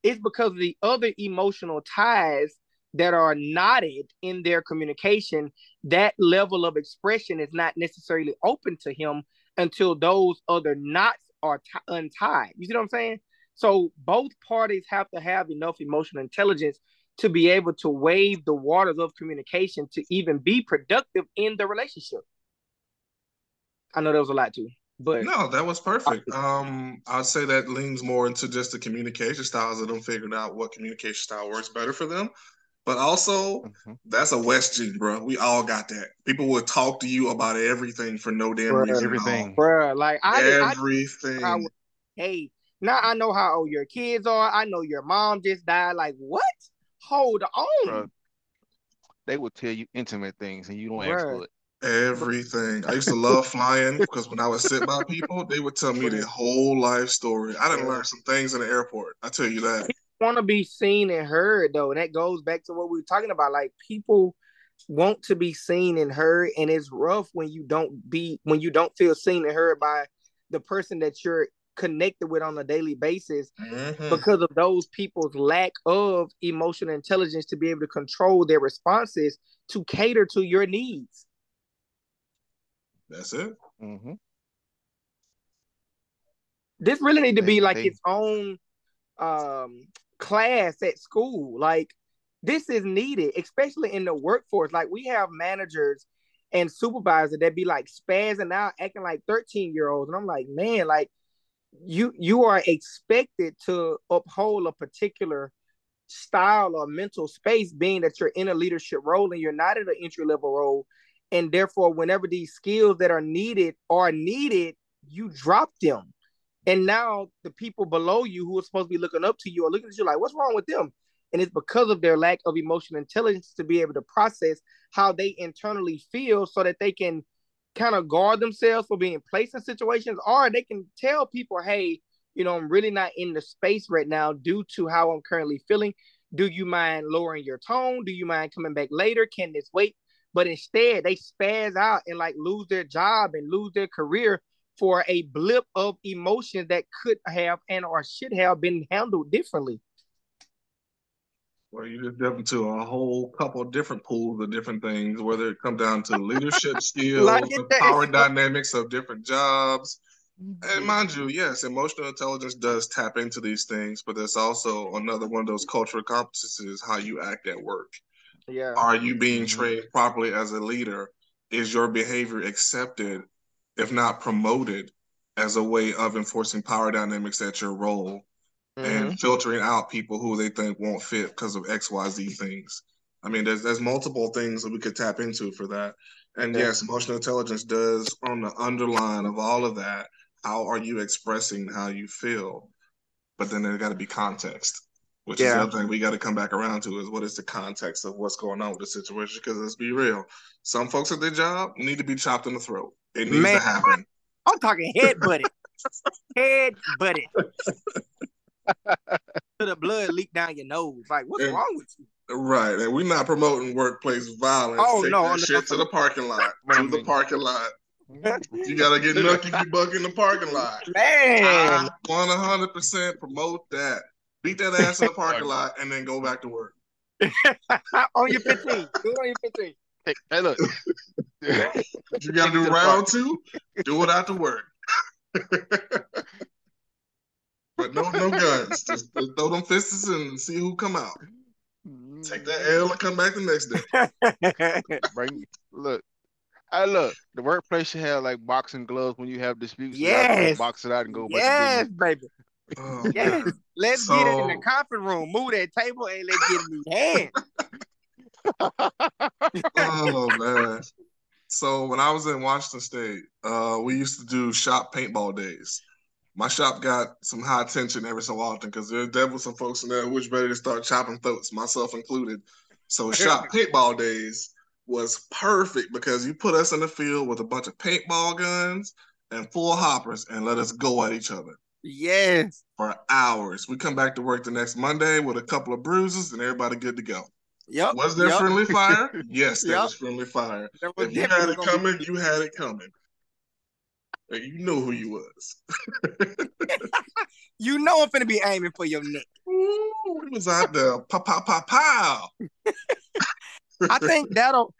it's because of the other emotional ties that are knotted in their communication. That level of expression is not necessarily open to him until those other knots are t- untied. You see what I'm saying? So both parties have to have enough emotional intelligence to be able to wave the waters of communication to even be productive in the relationship. I know there was a lot too, but No, that was perfect. Um, I'd say that leans more into just the communication styles of them figuring out what communication style works better for them. But also, Mhm. that's a West gene, bro. We all got that. People will talk to you about everything for no damn Bruh, reason. everything. At all. bruh, like I, did, I Everything. how hey, now I know how old your kids are. I know your mom just died. Like what? Hold on, Bruh, They will tell you intimate things and you don't ask for it. Everything. I used to love flying because when I would sit by people, they would tell me their whole life story. I didn't learn some things in the airport. I tell you that. want to be seen and heard though, and that goes back to what we were talking about. Like people want to be seen and heard, and it's rough when you don't be when you don't feel seen and heard by the person that you're connected with on a daily basis Mhm. because of those people's lack of emotional intelligence to be able to control their responses to cater to your needs. That's it. hmm This really need to be like its own um class at school. Like this is needed, especially in the workforce. Like we have managers and supervisors that be like spazzing out, acting like 13 year olds. And I'm like, man, like you you are expected to uphold a particular style or mental space, being that you're in a leadership role and you're not in an entry level role. And therefore, whenever these skills that are needed are needed, you drop them. And now the people below you who are supposed to be looking up to you are looking at you like, what's wrong with them? And it's because of their lack of emotional intelligence to be able to process how they internally feel so that they can kind of guard themselves for being placed in situations or they can tell people, hey, you know, I'm really not in the space right now due to how I'm currently feeling. Do you mind lowering your tone? Do you mind coming back later? Can this wait? But instead, they spaz out and like lose their job and lose their career for a blip of emotions that could have and or should have been handled differently. Well, you just delve into a whole couple of different pools of different things, whether it come down to leadership skills, Like the power dynamics of different jobs, And mm-hmm. mind you, yes, emotional intelligence does tap into these things, but there's also another one of those cultural competencies how you act at work. Yeah. Are you being Mhm. trained properly as a leader? Is your behavior accepted, if not promoted, as a way of enforcing power dynamics at your role Mhm. and filtering out people who they think won't fit because of XYZ things? I mean, there's there's multiple things that we could tap into for that. And yes, emotional intelligence does on the underline of all of that. How are you expressing how you feel? But then there got to be context, which is the other thing we got to come back around to is what is the context of what's going on with the situation? Because let's be real, some folks at their job need to be chopped in the throat. It needs Man. to happen. I'm talking head butted. head butted. To the blood leak down your nose. Like, what's And- wrong with you? Right, and we're not promoting workplace violence. Oh, Take no, that no, shit to the parking lot. What I To the parking lot. You gotta get nucky if you buck in the parking lot. Man. I 100% promote that. Beat that ass in the parking lot and then go back to work. on your 15. Do it on your 15. Hey, hey, look. You gotta do to round park. two. Do it after work. but no, no guns. Just, just throw them fists and see who come out. Take that L and come back the next day. Bring look. I look. The workplace should have like boxing gloves when you have disputes. so y'all Yes. Box it out and go. back to yes, baby. Oh, Yes. Let's get it in the So- conference room. Move that table and let's get in these hands. oh man. So when I was in Washington State, uh, we used to do shop paintball days. My shop got some high tension every so often because there, was some folks in there who was ready to start chopping throats, myself included. So shop paintball days was perfect because you put us in the field with a bunch of paintball guns and full hoppers and let us go at each other Yes. for hours. We come back to work the next Monday with a couple of bruises and everybody good to go. Yep. Was there yep. friendly fire? Yes, there Yep. was friendly fire. Was If you had it gonna be- coming, you had it coming. And you know who you was. You know I'm finna be aiming for your neck. Ooh, we was out there. Pow, pow, pow, pow. I think that'll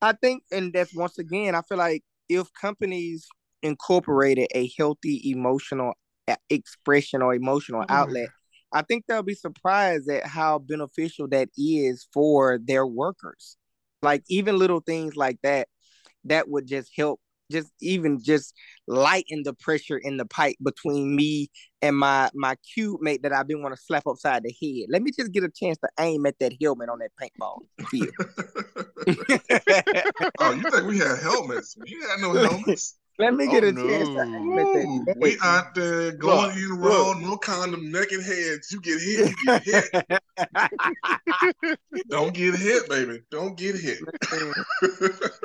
I think and that's once again, I feel like if companies incorporated a healthy emotional expression or emotional Oh. outlet, I think they'll be surprised at how beneficial that is for their workers. Like even little things like that, that would just help just even just lighten the pressure in the pipe between me and my my cube mate that I've been want to slap upside the head. Let me just get a chance to aim at that helmet on that paintball field. oh, you think we had helmets? We had no helmets. Let me Oh, get a chance to no. aim at Ooh, that. we out there going Look, in look. raw, no condom, naked heads. You get hit, you get hit. Don't get hit, baby. Don't get hit.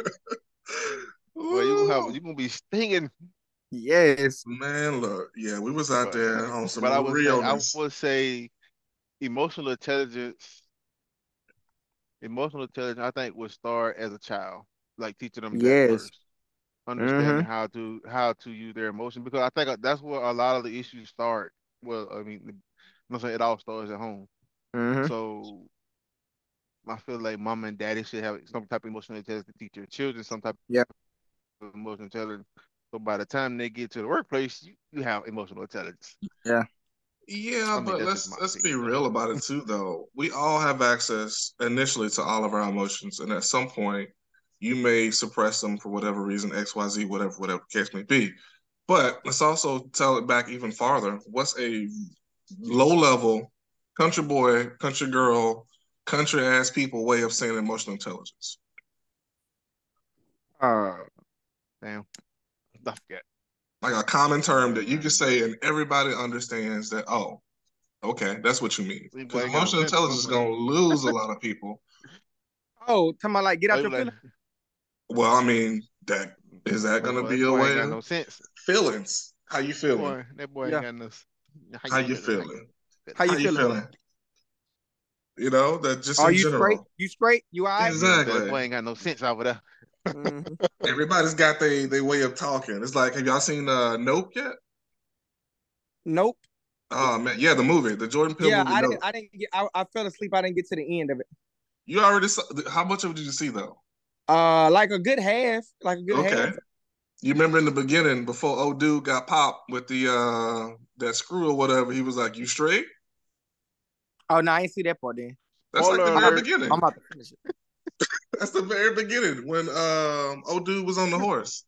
Well, you gonna have you gonna be stinging. yes. Man, look, yeah, we was out But- there on some But I would say, I would say emotional intelligence. Emotional intelligence, I think, would start as a child, like teaching them that Yes. first, understanding how to how to use their emotion. Because I think that's where a lot of the issues start. Well, I mean, I'm not saying it all starts at home. Mhm. So I feel like mom and daddy should have some type of emotional intelligence to teach their children some type Yeah. of emotional intelligence. So by the time they get to the workplace, you, you have emotional intelligence. Yeah, I mean, but let's let's be real about it too, though. We all have access initially to all of our emotions, and at some point, you may suppress them for whatever reason, X, Y, Z, whatever, whatever the case may be. But let's also tell it back even farther. What's a low level country boy, country girl, country ass people way of saying emotional intelligence? Uh, Damn. I forget. Like a common term that you can say and everybody understands that. Oh, okay, that's what you mean. See, Because boy, you got emotional intelligence is going to lose a lot of people. oh, talking about like get out Oh, your you like, feelings. Well, I mean, that is that that going to boy, be that a way got no sense. feelings? How you feeling? boy, that boy Yeah. ain't got no. s- How you feeling? How you How you feeling? feeling? You know, that just Are in you general. straight? You straight? You all right? Exactly. That boy ain't got no sense over there. Mhm. Everybody's got their their way of talking. It's like, have y'all seen uh, Nope yet? Nope. Oh man, yeah, the movie, the Jordan Peele Yeah, movie. I Nope. didn't. I didn't get. I, I fell asleep. I didn't get to the end of it. You already saw. How much of it did you see though? Uh, like a good half. Like a good half. Okay. half. You remember in the beginning before old dude got popped with the uh that screw or whatever, he was like, "You straight?" Oh no, I ain't see that part then. That's like the very alert. beginning. I'm about to finish it. That's the very beginning when um old dude was on the horse.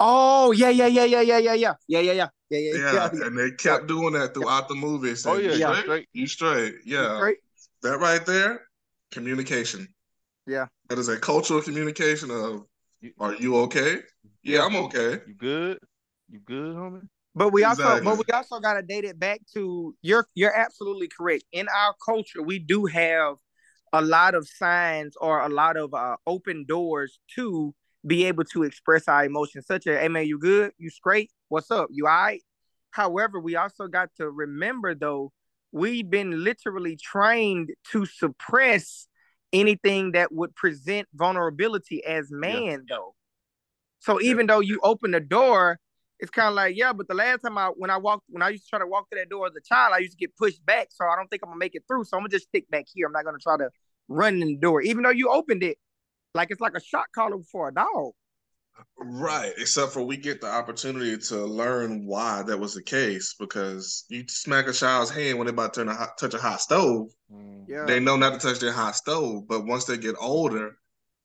Oh yeah, yeah, yeah, yeah, yeah, yeah, yeah, yeah, yeah, yeah, yeah, yeah, Yeah, yeah. and they kept doing that throughout the movie. Saying, Oh, yeah, you straight? Straight. You straight? Yeah, Right? that right there, communication. Yeah. that is a cultural communication of, You- are you okay? Yeah, I'm okay. You good? You good, homie? But we also, Exactly. but we also got to date it back to you're you're absolutely correct. In our culture, we do have a lot of signs or a lot of uh, open doors to be able to express our emotions, such as, "Hey man, you good? You straight? What's up? You all right?" However, we also got to remember though, we've been literally trained to suppress anything that would present vulnerability as man though. So even though you open the door, it's kind of like, yeah, but the last time I when I walked when I used to try to walk through that door as a child, I used to get pushed back. So I don't think I'm gonna make it through. So I'm gonna just stick back here. I'm not gonna try to run in the door. Even though you opened it, like it's like a shot collar for a dog. Right, except for we get the opportunity to learn why that was the case because you smack a child's hand when they about to turn a hot, touch a hot stove, Mm. Yeah. they know not to touch their hot stove. But once they get older,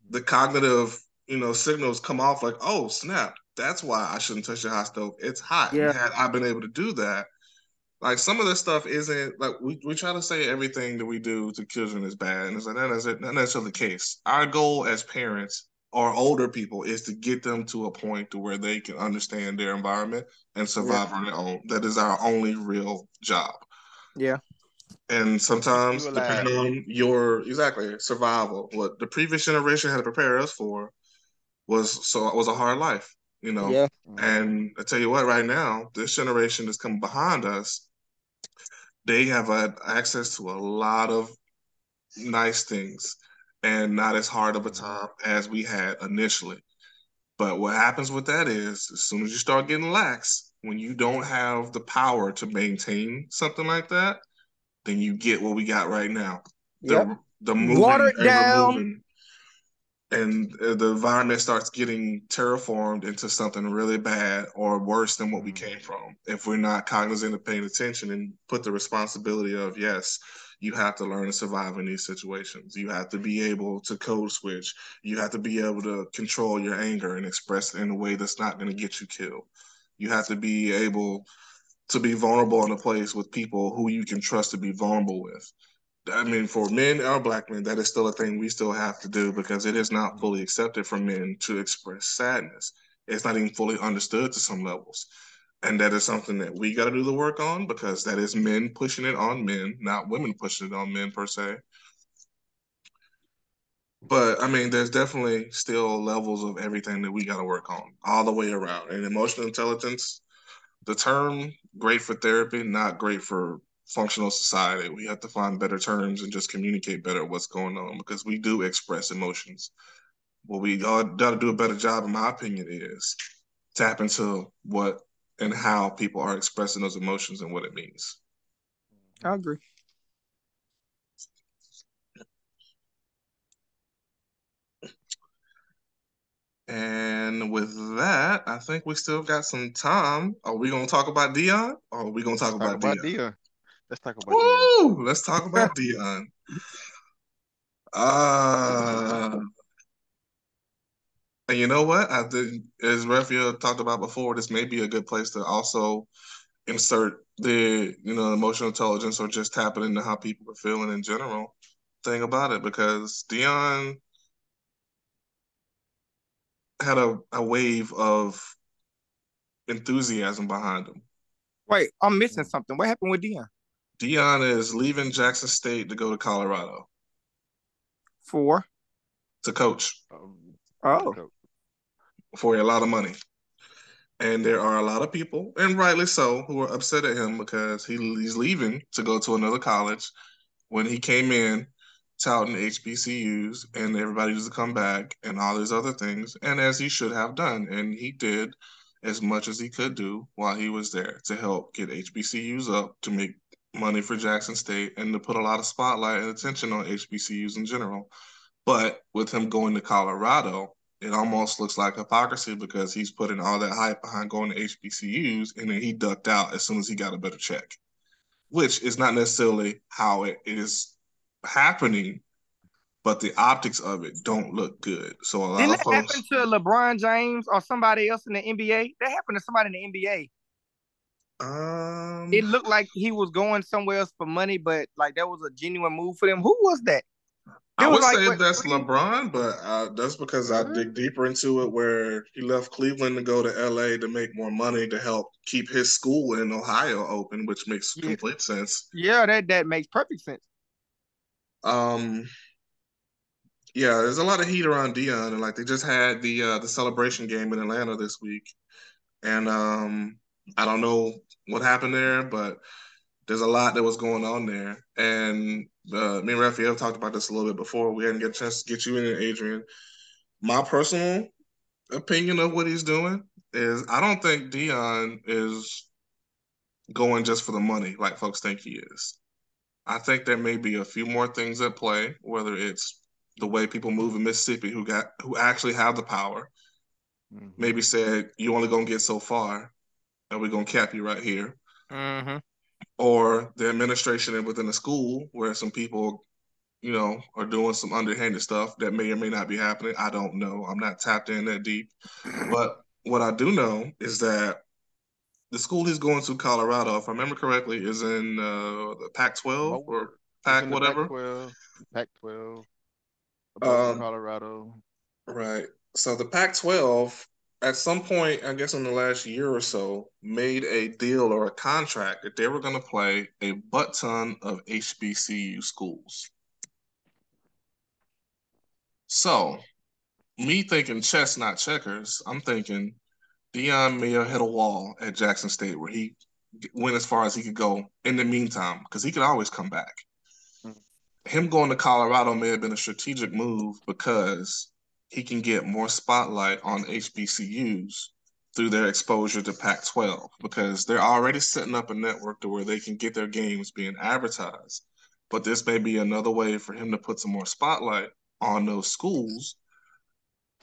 the cognitive, you know, signals come off like, oh snap, that's why I shouldn't touch the hot stove. It's hot. Yeah. Had I been able to do that, like some of this stuff isn't like we, we try to say everything that we do to children is bad, and it's like that is not necessarily the case. Our goal as parents or older people is to get them to a point to where they can understand their environment and survive on their own. That is our only real job. Yeah. And sometimes, You alive. depending on your exactly survival, what the previous generation had to prepare us for was so it was a hard life, you know. Yeah. And I tell you what, right now, this generation that's coming behind us, they have had access to a lot of nice things and not as hard of a time as we had initially. But what happens with that is, as soon as you start getting lax, when you don't have the power to maintain something like that, then you get what we got right now. The, Yep. the moving Watered down. and uh, the environment starts getting terraformed into something really bad or worse than what we came from. If we're not cognizant of paying attention and put the responsibility of yes, you have to learn to survive in these situations. You have to be able to code switch. You have to be able to control your anger and express it in a way that's not going to get you killed. You have to be able to be vulnerable in a place with people who you can trust to be vulnerable with. I mean, for men or black men, that is still a thing we still have to do because it is not fully accepted for men to express sadness. It's not even fully understood to some levels. And that is something that we got to do the work on because that is men pushing it on men, not women pushing it on men per se. But I mean, there's definitely still levels of everything that we got to work on all the way around. And emotional intelligence, the term great for therapy, not great for functional society. We have to find better terms and just communicate better what's going on because we do express emotions. What we got to do a better job, in my opinion, is tap into what and how people are expressing those emotions and what it means. I agree. And with that, I think we still got some time. Are we gonna talk about Deion or are we gonna talk, Talk about, about Deion? Deion. Let's talk about Deion. Let's talk about Deion. Uh, and you know what? I did, as Raphael talked about before, this may be a good place to also insert the you know emotional intelligence or just tapping into how people are feeling in general thing about it because Deion had a, a wave of enthusiasm behind him. Wait, I'm missing something. What happened with Deion? Deion is leaving Jackson State to go to Colorado For to coach Um, oh, for a lot of money. And there are a lot of people, and rightly so, who are upset at him because he, he's leaving to go to another college when he came in touting HBCUs and everybody was to come back and all these other things, and as he should have done. And he did as much as he could do while he was there to help get HBCUs up, to make money for Jackson State, and to put a lot of spotlight and attention on HBCUs in general. But with him going to Colorado, it almost looks like hypocrisy because he's putting all that hype behind going to HBCUs and then he ducked out as soon as he got a better check, which is not necessarily how it is happening, but the optics of it don't look good. So a lot Didn't of that folks, happen to LeBron James or somebody else in the NBA? That happened to somebody in the NBA. um, It looked like he was going somewhere else for money, but like that was a genuine move for them. Who was that? I would like, say what, that's three- LeBron, but uh, that's because I Mhm. dig deeper into it, where he left Cleveland to go to LA to make more money to help keep his school in Ohio open, which makes Yeah. complete sense. Yeah, that that makes perfect sense. Um, yeah, there's a lot of heat around Deion, and like they just had the uh, the celebration game in Atlanta this week, and um, I don't know what happened there, but there's a lot that was going on there, and uh, me and Raphael talked about this a little bit before. We hadn't get a chance to get you in, there, Adrian. My personal opinion of what he's doing is I don't think Deion is going just for the money like folks think he is. I think there may be a few more things at play, whether it's the way people move in Mississippi who got who actually have the power, Mhm. maybe said you only gonna get so far, and we're gonna cap you right here. Mm-hmm. Or the administration within the school where some people, you know, are doing some underhanded stuff that may or may not be happening. I don't know. I'm not tapped in that deep. But what I do know is that the school he's going to, Colorado, if I remember correctly, is in uh, the Pac-12 or Boulder. Pac whatever. Pac-12, Pac-12, Um, Colorado. Right. So the Pac-12, at some point, I guess in the last year or so, made a deal or a contract that they were going to play a butt ton of HBCU schools. So, me thinking chess, not checkers, I'm thinking Deion may have hit a wall at Jackson State where he went as far as he could go in the meantime, because he could always come back. Mhm. Him going to Colorado may have been a strategic move because he can get more spotlight on HBCUs through their exposure to Pac 12 because they're already setting up a network to where they can get their games being advertised. But this may be another way for him to put some more spotlight on those schools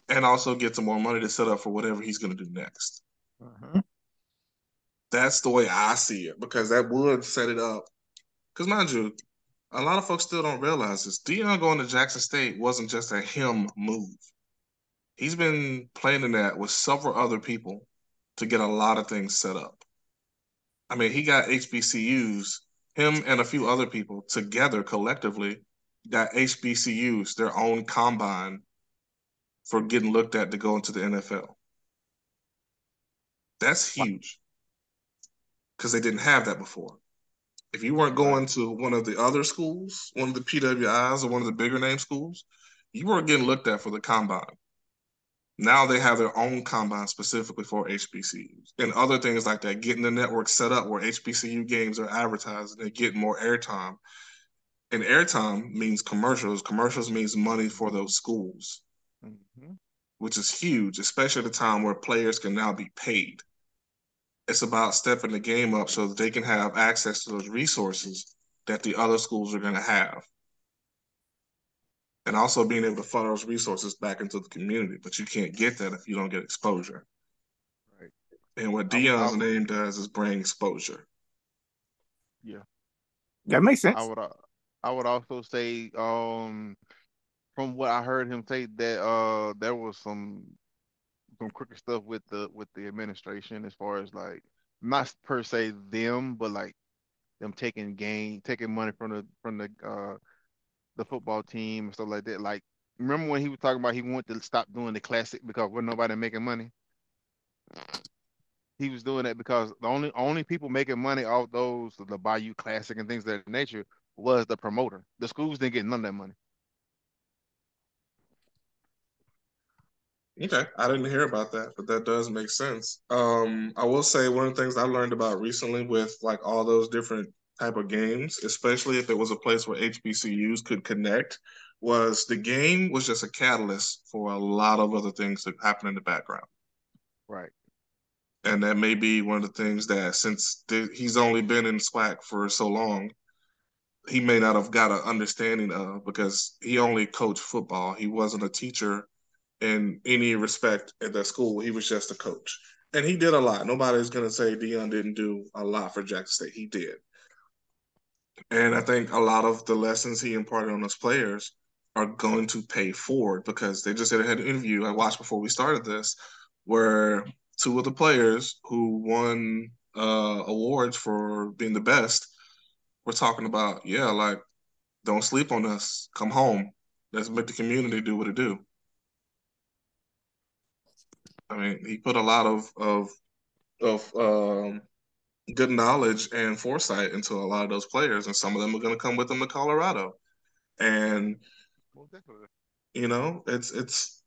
and also get some more money to set up for whatever he's going to do next. Mm-hmm. That's the way I see it because that would set it up. Because, mind you, a lot of folks still don't realize this. Deion going to Jackson State wasn't just a him move. He's been planning that with several other people to get a lot of things set up. I mean, he got HBCUs, him and a few other people together collectively got HBCUs, their own combine for getting looked at to go into the NFL. That's huge because they didn't have that before. If you weren't going to one of the other schools, one of the PWIs or one of the bigger name schools, you weren't getting looked at for the combine. Now they have their own combine specifically for HBCUs and other things like that, getting the network set up where HBCU games are advertised and they get more airtime. And airtime means commercials. Commercials means money for those schools, Mhm. which is huge, especially at a time where players can now be paid. It's about stepping the game up so that they can have access to those resources that the other schools are going to have. And also being able to funnel those resources back into the community. But you can't get that if you don't get exposure. Right. And what I would- I Deion's would- name does is bring exposure. Yeah, that makes sense. I would uh, I would also say um from what I heard him say that uh there was some some crooked stuff with the with the administration as far as like not per se them but like them taking gain taking money from the from the uh the football team and stuff like that like remember when he was talking about he wanted to stop doing the classic because we're nobody making money he was doing that because the only only people making money off those the Bayou Classic and things of that nature was the promoter. The schools didn't get none of that money. Okay, I didn't hear about that, but that does make sense. Um, I will say one of the things I learned about recently with like all those different type of games, especially if it was a place where HBCUs could connect, was the game was just a catalyst for a lot of other things that happen in the background. Right. And that may be one of the things that since th- he's only been in SWAC for so long, he may not have got an understanding of because he only coached football. He wasn't a teacher in any respect at that school. He was just a coach. And he did a lot. Nobody's going to say Deion didn't do a lot for Jackson State. He did. And I think a lot of the lessons he imparted on those players are going to pay forward because they just had an interview I watched before we started this where two of the players who won uh, awards for being the best were talking about, yeah, like, don't sleep on us. Come home. Let's make the community do what it do. I mean, he put a lot of of of um, good knowledge and foresight into a lot of those players, and some of them are going to come with them to Colorado. And you know, it's it's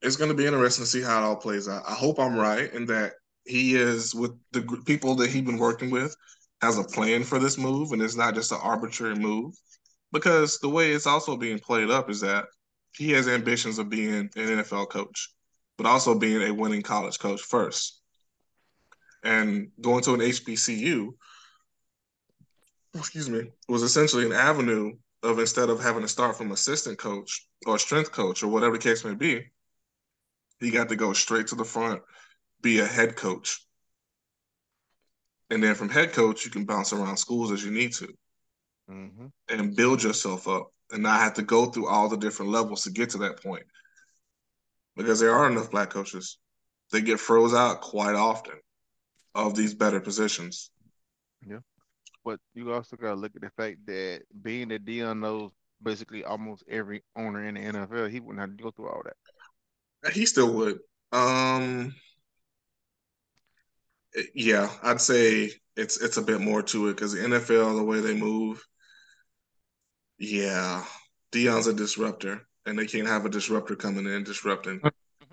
it's going to be interesting to see how it all plays out. I hope I'm right in that he is with the people that he's been working with has a plan for this move, and it's not just an arbitrary move. Because the way it's also being played up is that he has ambitions of being an NFL coach, but also being a winning college coach first. And going to an HBCU, excuse me, was essentially an avenue of instead of having to start from assistant coach or strength coach or whatever the case may be, he got to go straight to the front, be a head coach. And then from head coach, you can bounce around schools as you need to mm-hmm. and build yourself up and not have to go through all the different levels to get to that point. Because there are enough black coaches. They get froze out quite often of these better positions. Yeah. But you also got to look at the fact that being that Deion knows basically almost every owner in the NFL, he wouldn't have to go through all that. He still would. Um, yeah, I'd say it's it's a bit more to it because the NFL, the way they move, yeah, Deion's a disruptor, and they can't have a disruptor coming in disrupting.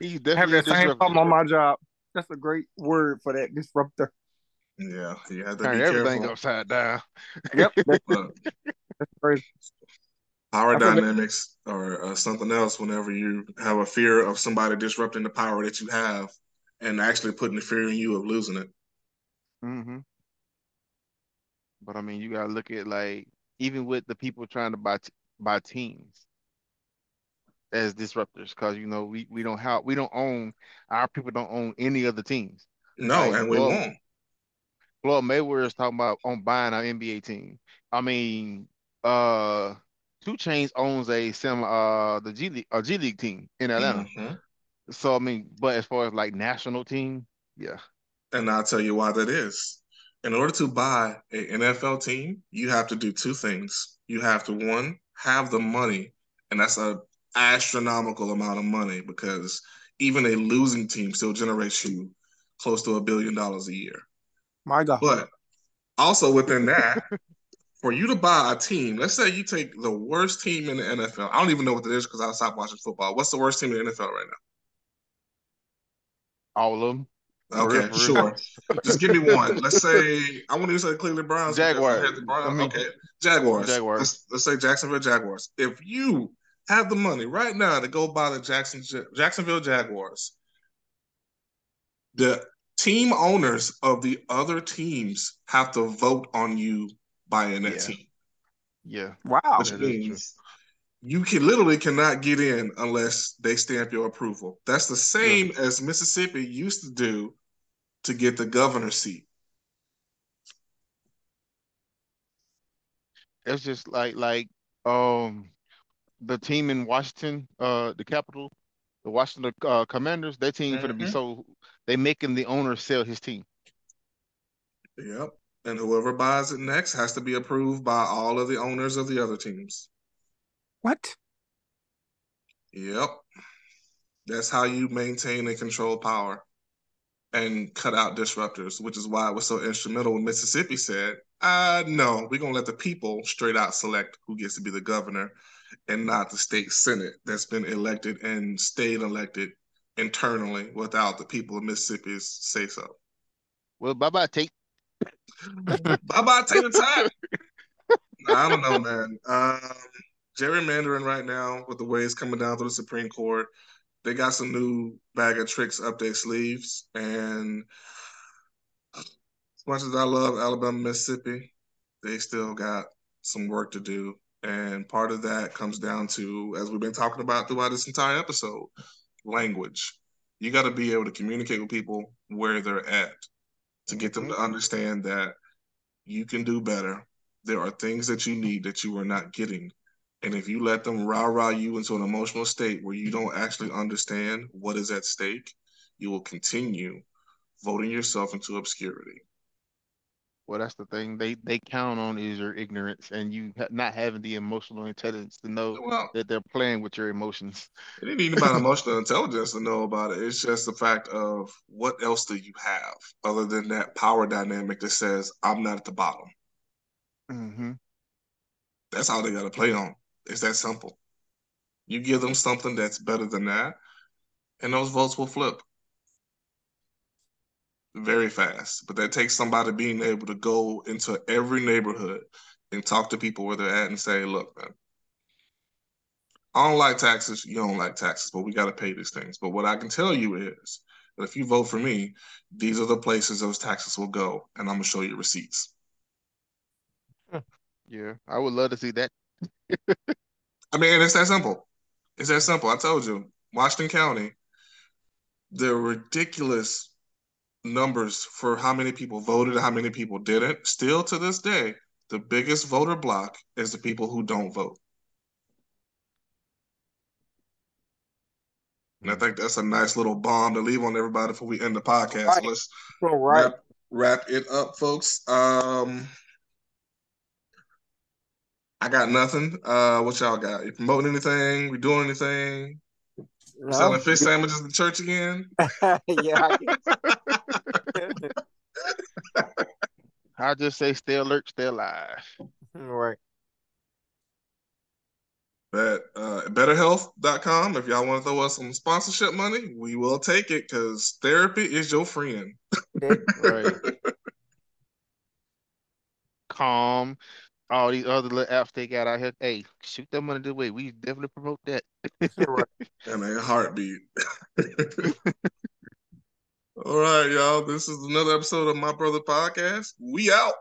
He's definitely have that same problem on my job. That's a great word for that disruptor. Yeah, you have to Turn be everything careful. upside down. Yep, that's crazy. Power dynamics or uh, something else. Whenever you have a fear of somebody disrupting the power that you have, and actually putting the fear in you of losing it. Mm-hmm. But I mean, you gotta look at like even with the people trying to buy t- buy teams as disruptors, because you know we we don't have we don't own our people don't own any other teams. No, like, and we won't. Floyd Mayweather is talking about on buying our NBA team. I mean, uh, 2 Chainz owns a sim uh the G League a G League team in Atlanta. Mm-hmm. So I mean, but as far as like national team, yeah. And I'll tell you why that is. In order to buy an NFL team, you have to do two things. You have to one have the money, and that's a astronomical amount of money because even a losing team still generates you close to a billion dollars a year. My God. But also within that, for you to buy a team, let's say you take the worst team in the NFL. I don't even know what it is because I stopped watching football. What's the worst team in the NFL right now? All of them. Okay, sure. Just give me one. Let's say I want to say Cleveland Browns. Jaguars. Browns. I mean, okay, Jaguars. Jaguars. Let's, let's, say Jacksonville Jaguars. If you have the money right now to go buy the Jackson Jacksonville Jaguars, the team owners of the other teams have to vote on you buying that yeah. team. Yeah. Wow. Which means you can literally cannot get in unless they stamp your approval. That's the same yeah. as Mississippi used to do to get the governor seat. It's just like like um the team in Washington, uh the capital, the Washington uh, Commanders, their team mm-hmm. going to be so they making the owner sell his team. Yep. And whoever buys it next has to be approved by all of the owners of the other teams. What? Yep. That's how you maintain and control power and cut out disruptors, which is why it was so instrumental when Mississippi said, uh, no, we're going to let the people straight out select who gets to be the governor and not the state senate that's been elected and stayed elected internally without the people of Mississippi's say so. Well, bye bye, Tate. bye bye, Tate the time. I don't know, man. Um, gerrymandering right now with the way it's coming down through the Supreme Court. They got some new bag of tricks up their sleeves. And as much as I love Alabama, Mississippi, they still got some work to do And part of that comes down to, as we've been talking about throughout this entire episode, language. You got to be able to communicate with people where they're at to get them to mm-hmm. understand that you can do better. There are things that you need that you are not getting. And if you let them rah rah you into an emotional state where you don't actually understand what is at stake, you will continue voting yourself into obscurity. Well, that's the thing. They they count on is your ignorance and you not having the emotional intelligence to know Well, that they're playing with your emotions. it ain't even about emotional intelligence to know about it. It's just the fact of what else do you have other than that power dynamic that says, I'm not at the bottom. hmm That's all they got to play on. It's that simple. You give them something that's better than that, and those votes will flip very fast. But that takes somebody being able to go into every neighborhood and talk to people where they're at and say, look, man, I don't like taxes. You don't like taxes, but we got to pay these things. But what I can tell you is that if you vote for me, these are the places those taxes will go, and I'm going to show you receipts. Yeah, I would love to see that. I mean, it's that simple. It's that simple. I told you, Washington County, the ridiculous numbers for how many people voted, how many people didn't. Still to this day, the biggest voter block is the people who don't vote. And I think that's a nice little bomb to leave on everybody before we end the podcast. Right. Let's right. wrap, wrap it up, folks. Um, I got nothing. Uh, what y'all got? You promoting anything? We doing anything? No. Selling fish sandwiches in the church again? yeah. I guess. I just say stay alert, stay alive. right. But uh, betterhelp.com, if y'all want to throw us some sponsorship money, we will take it because therapy is your friend. Right. Calm. All these other little apps they got out here. Hey, shoot that money the way. We definitely promote that. right. and a heartbeat. All right, y'all. This is another episode of My Brother Podcast. We out.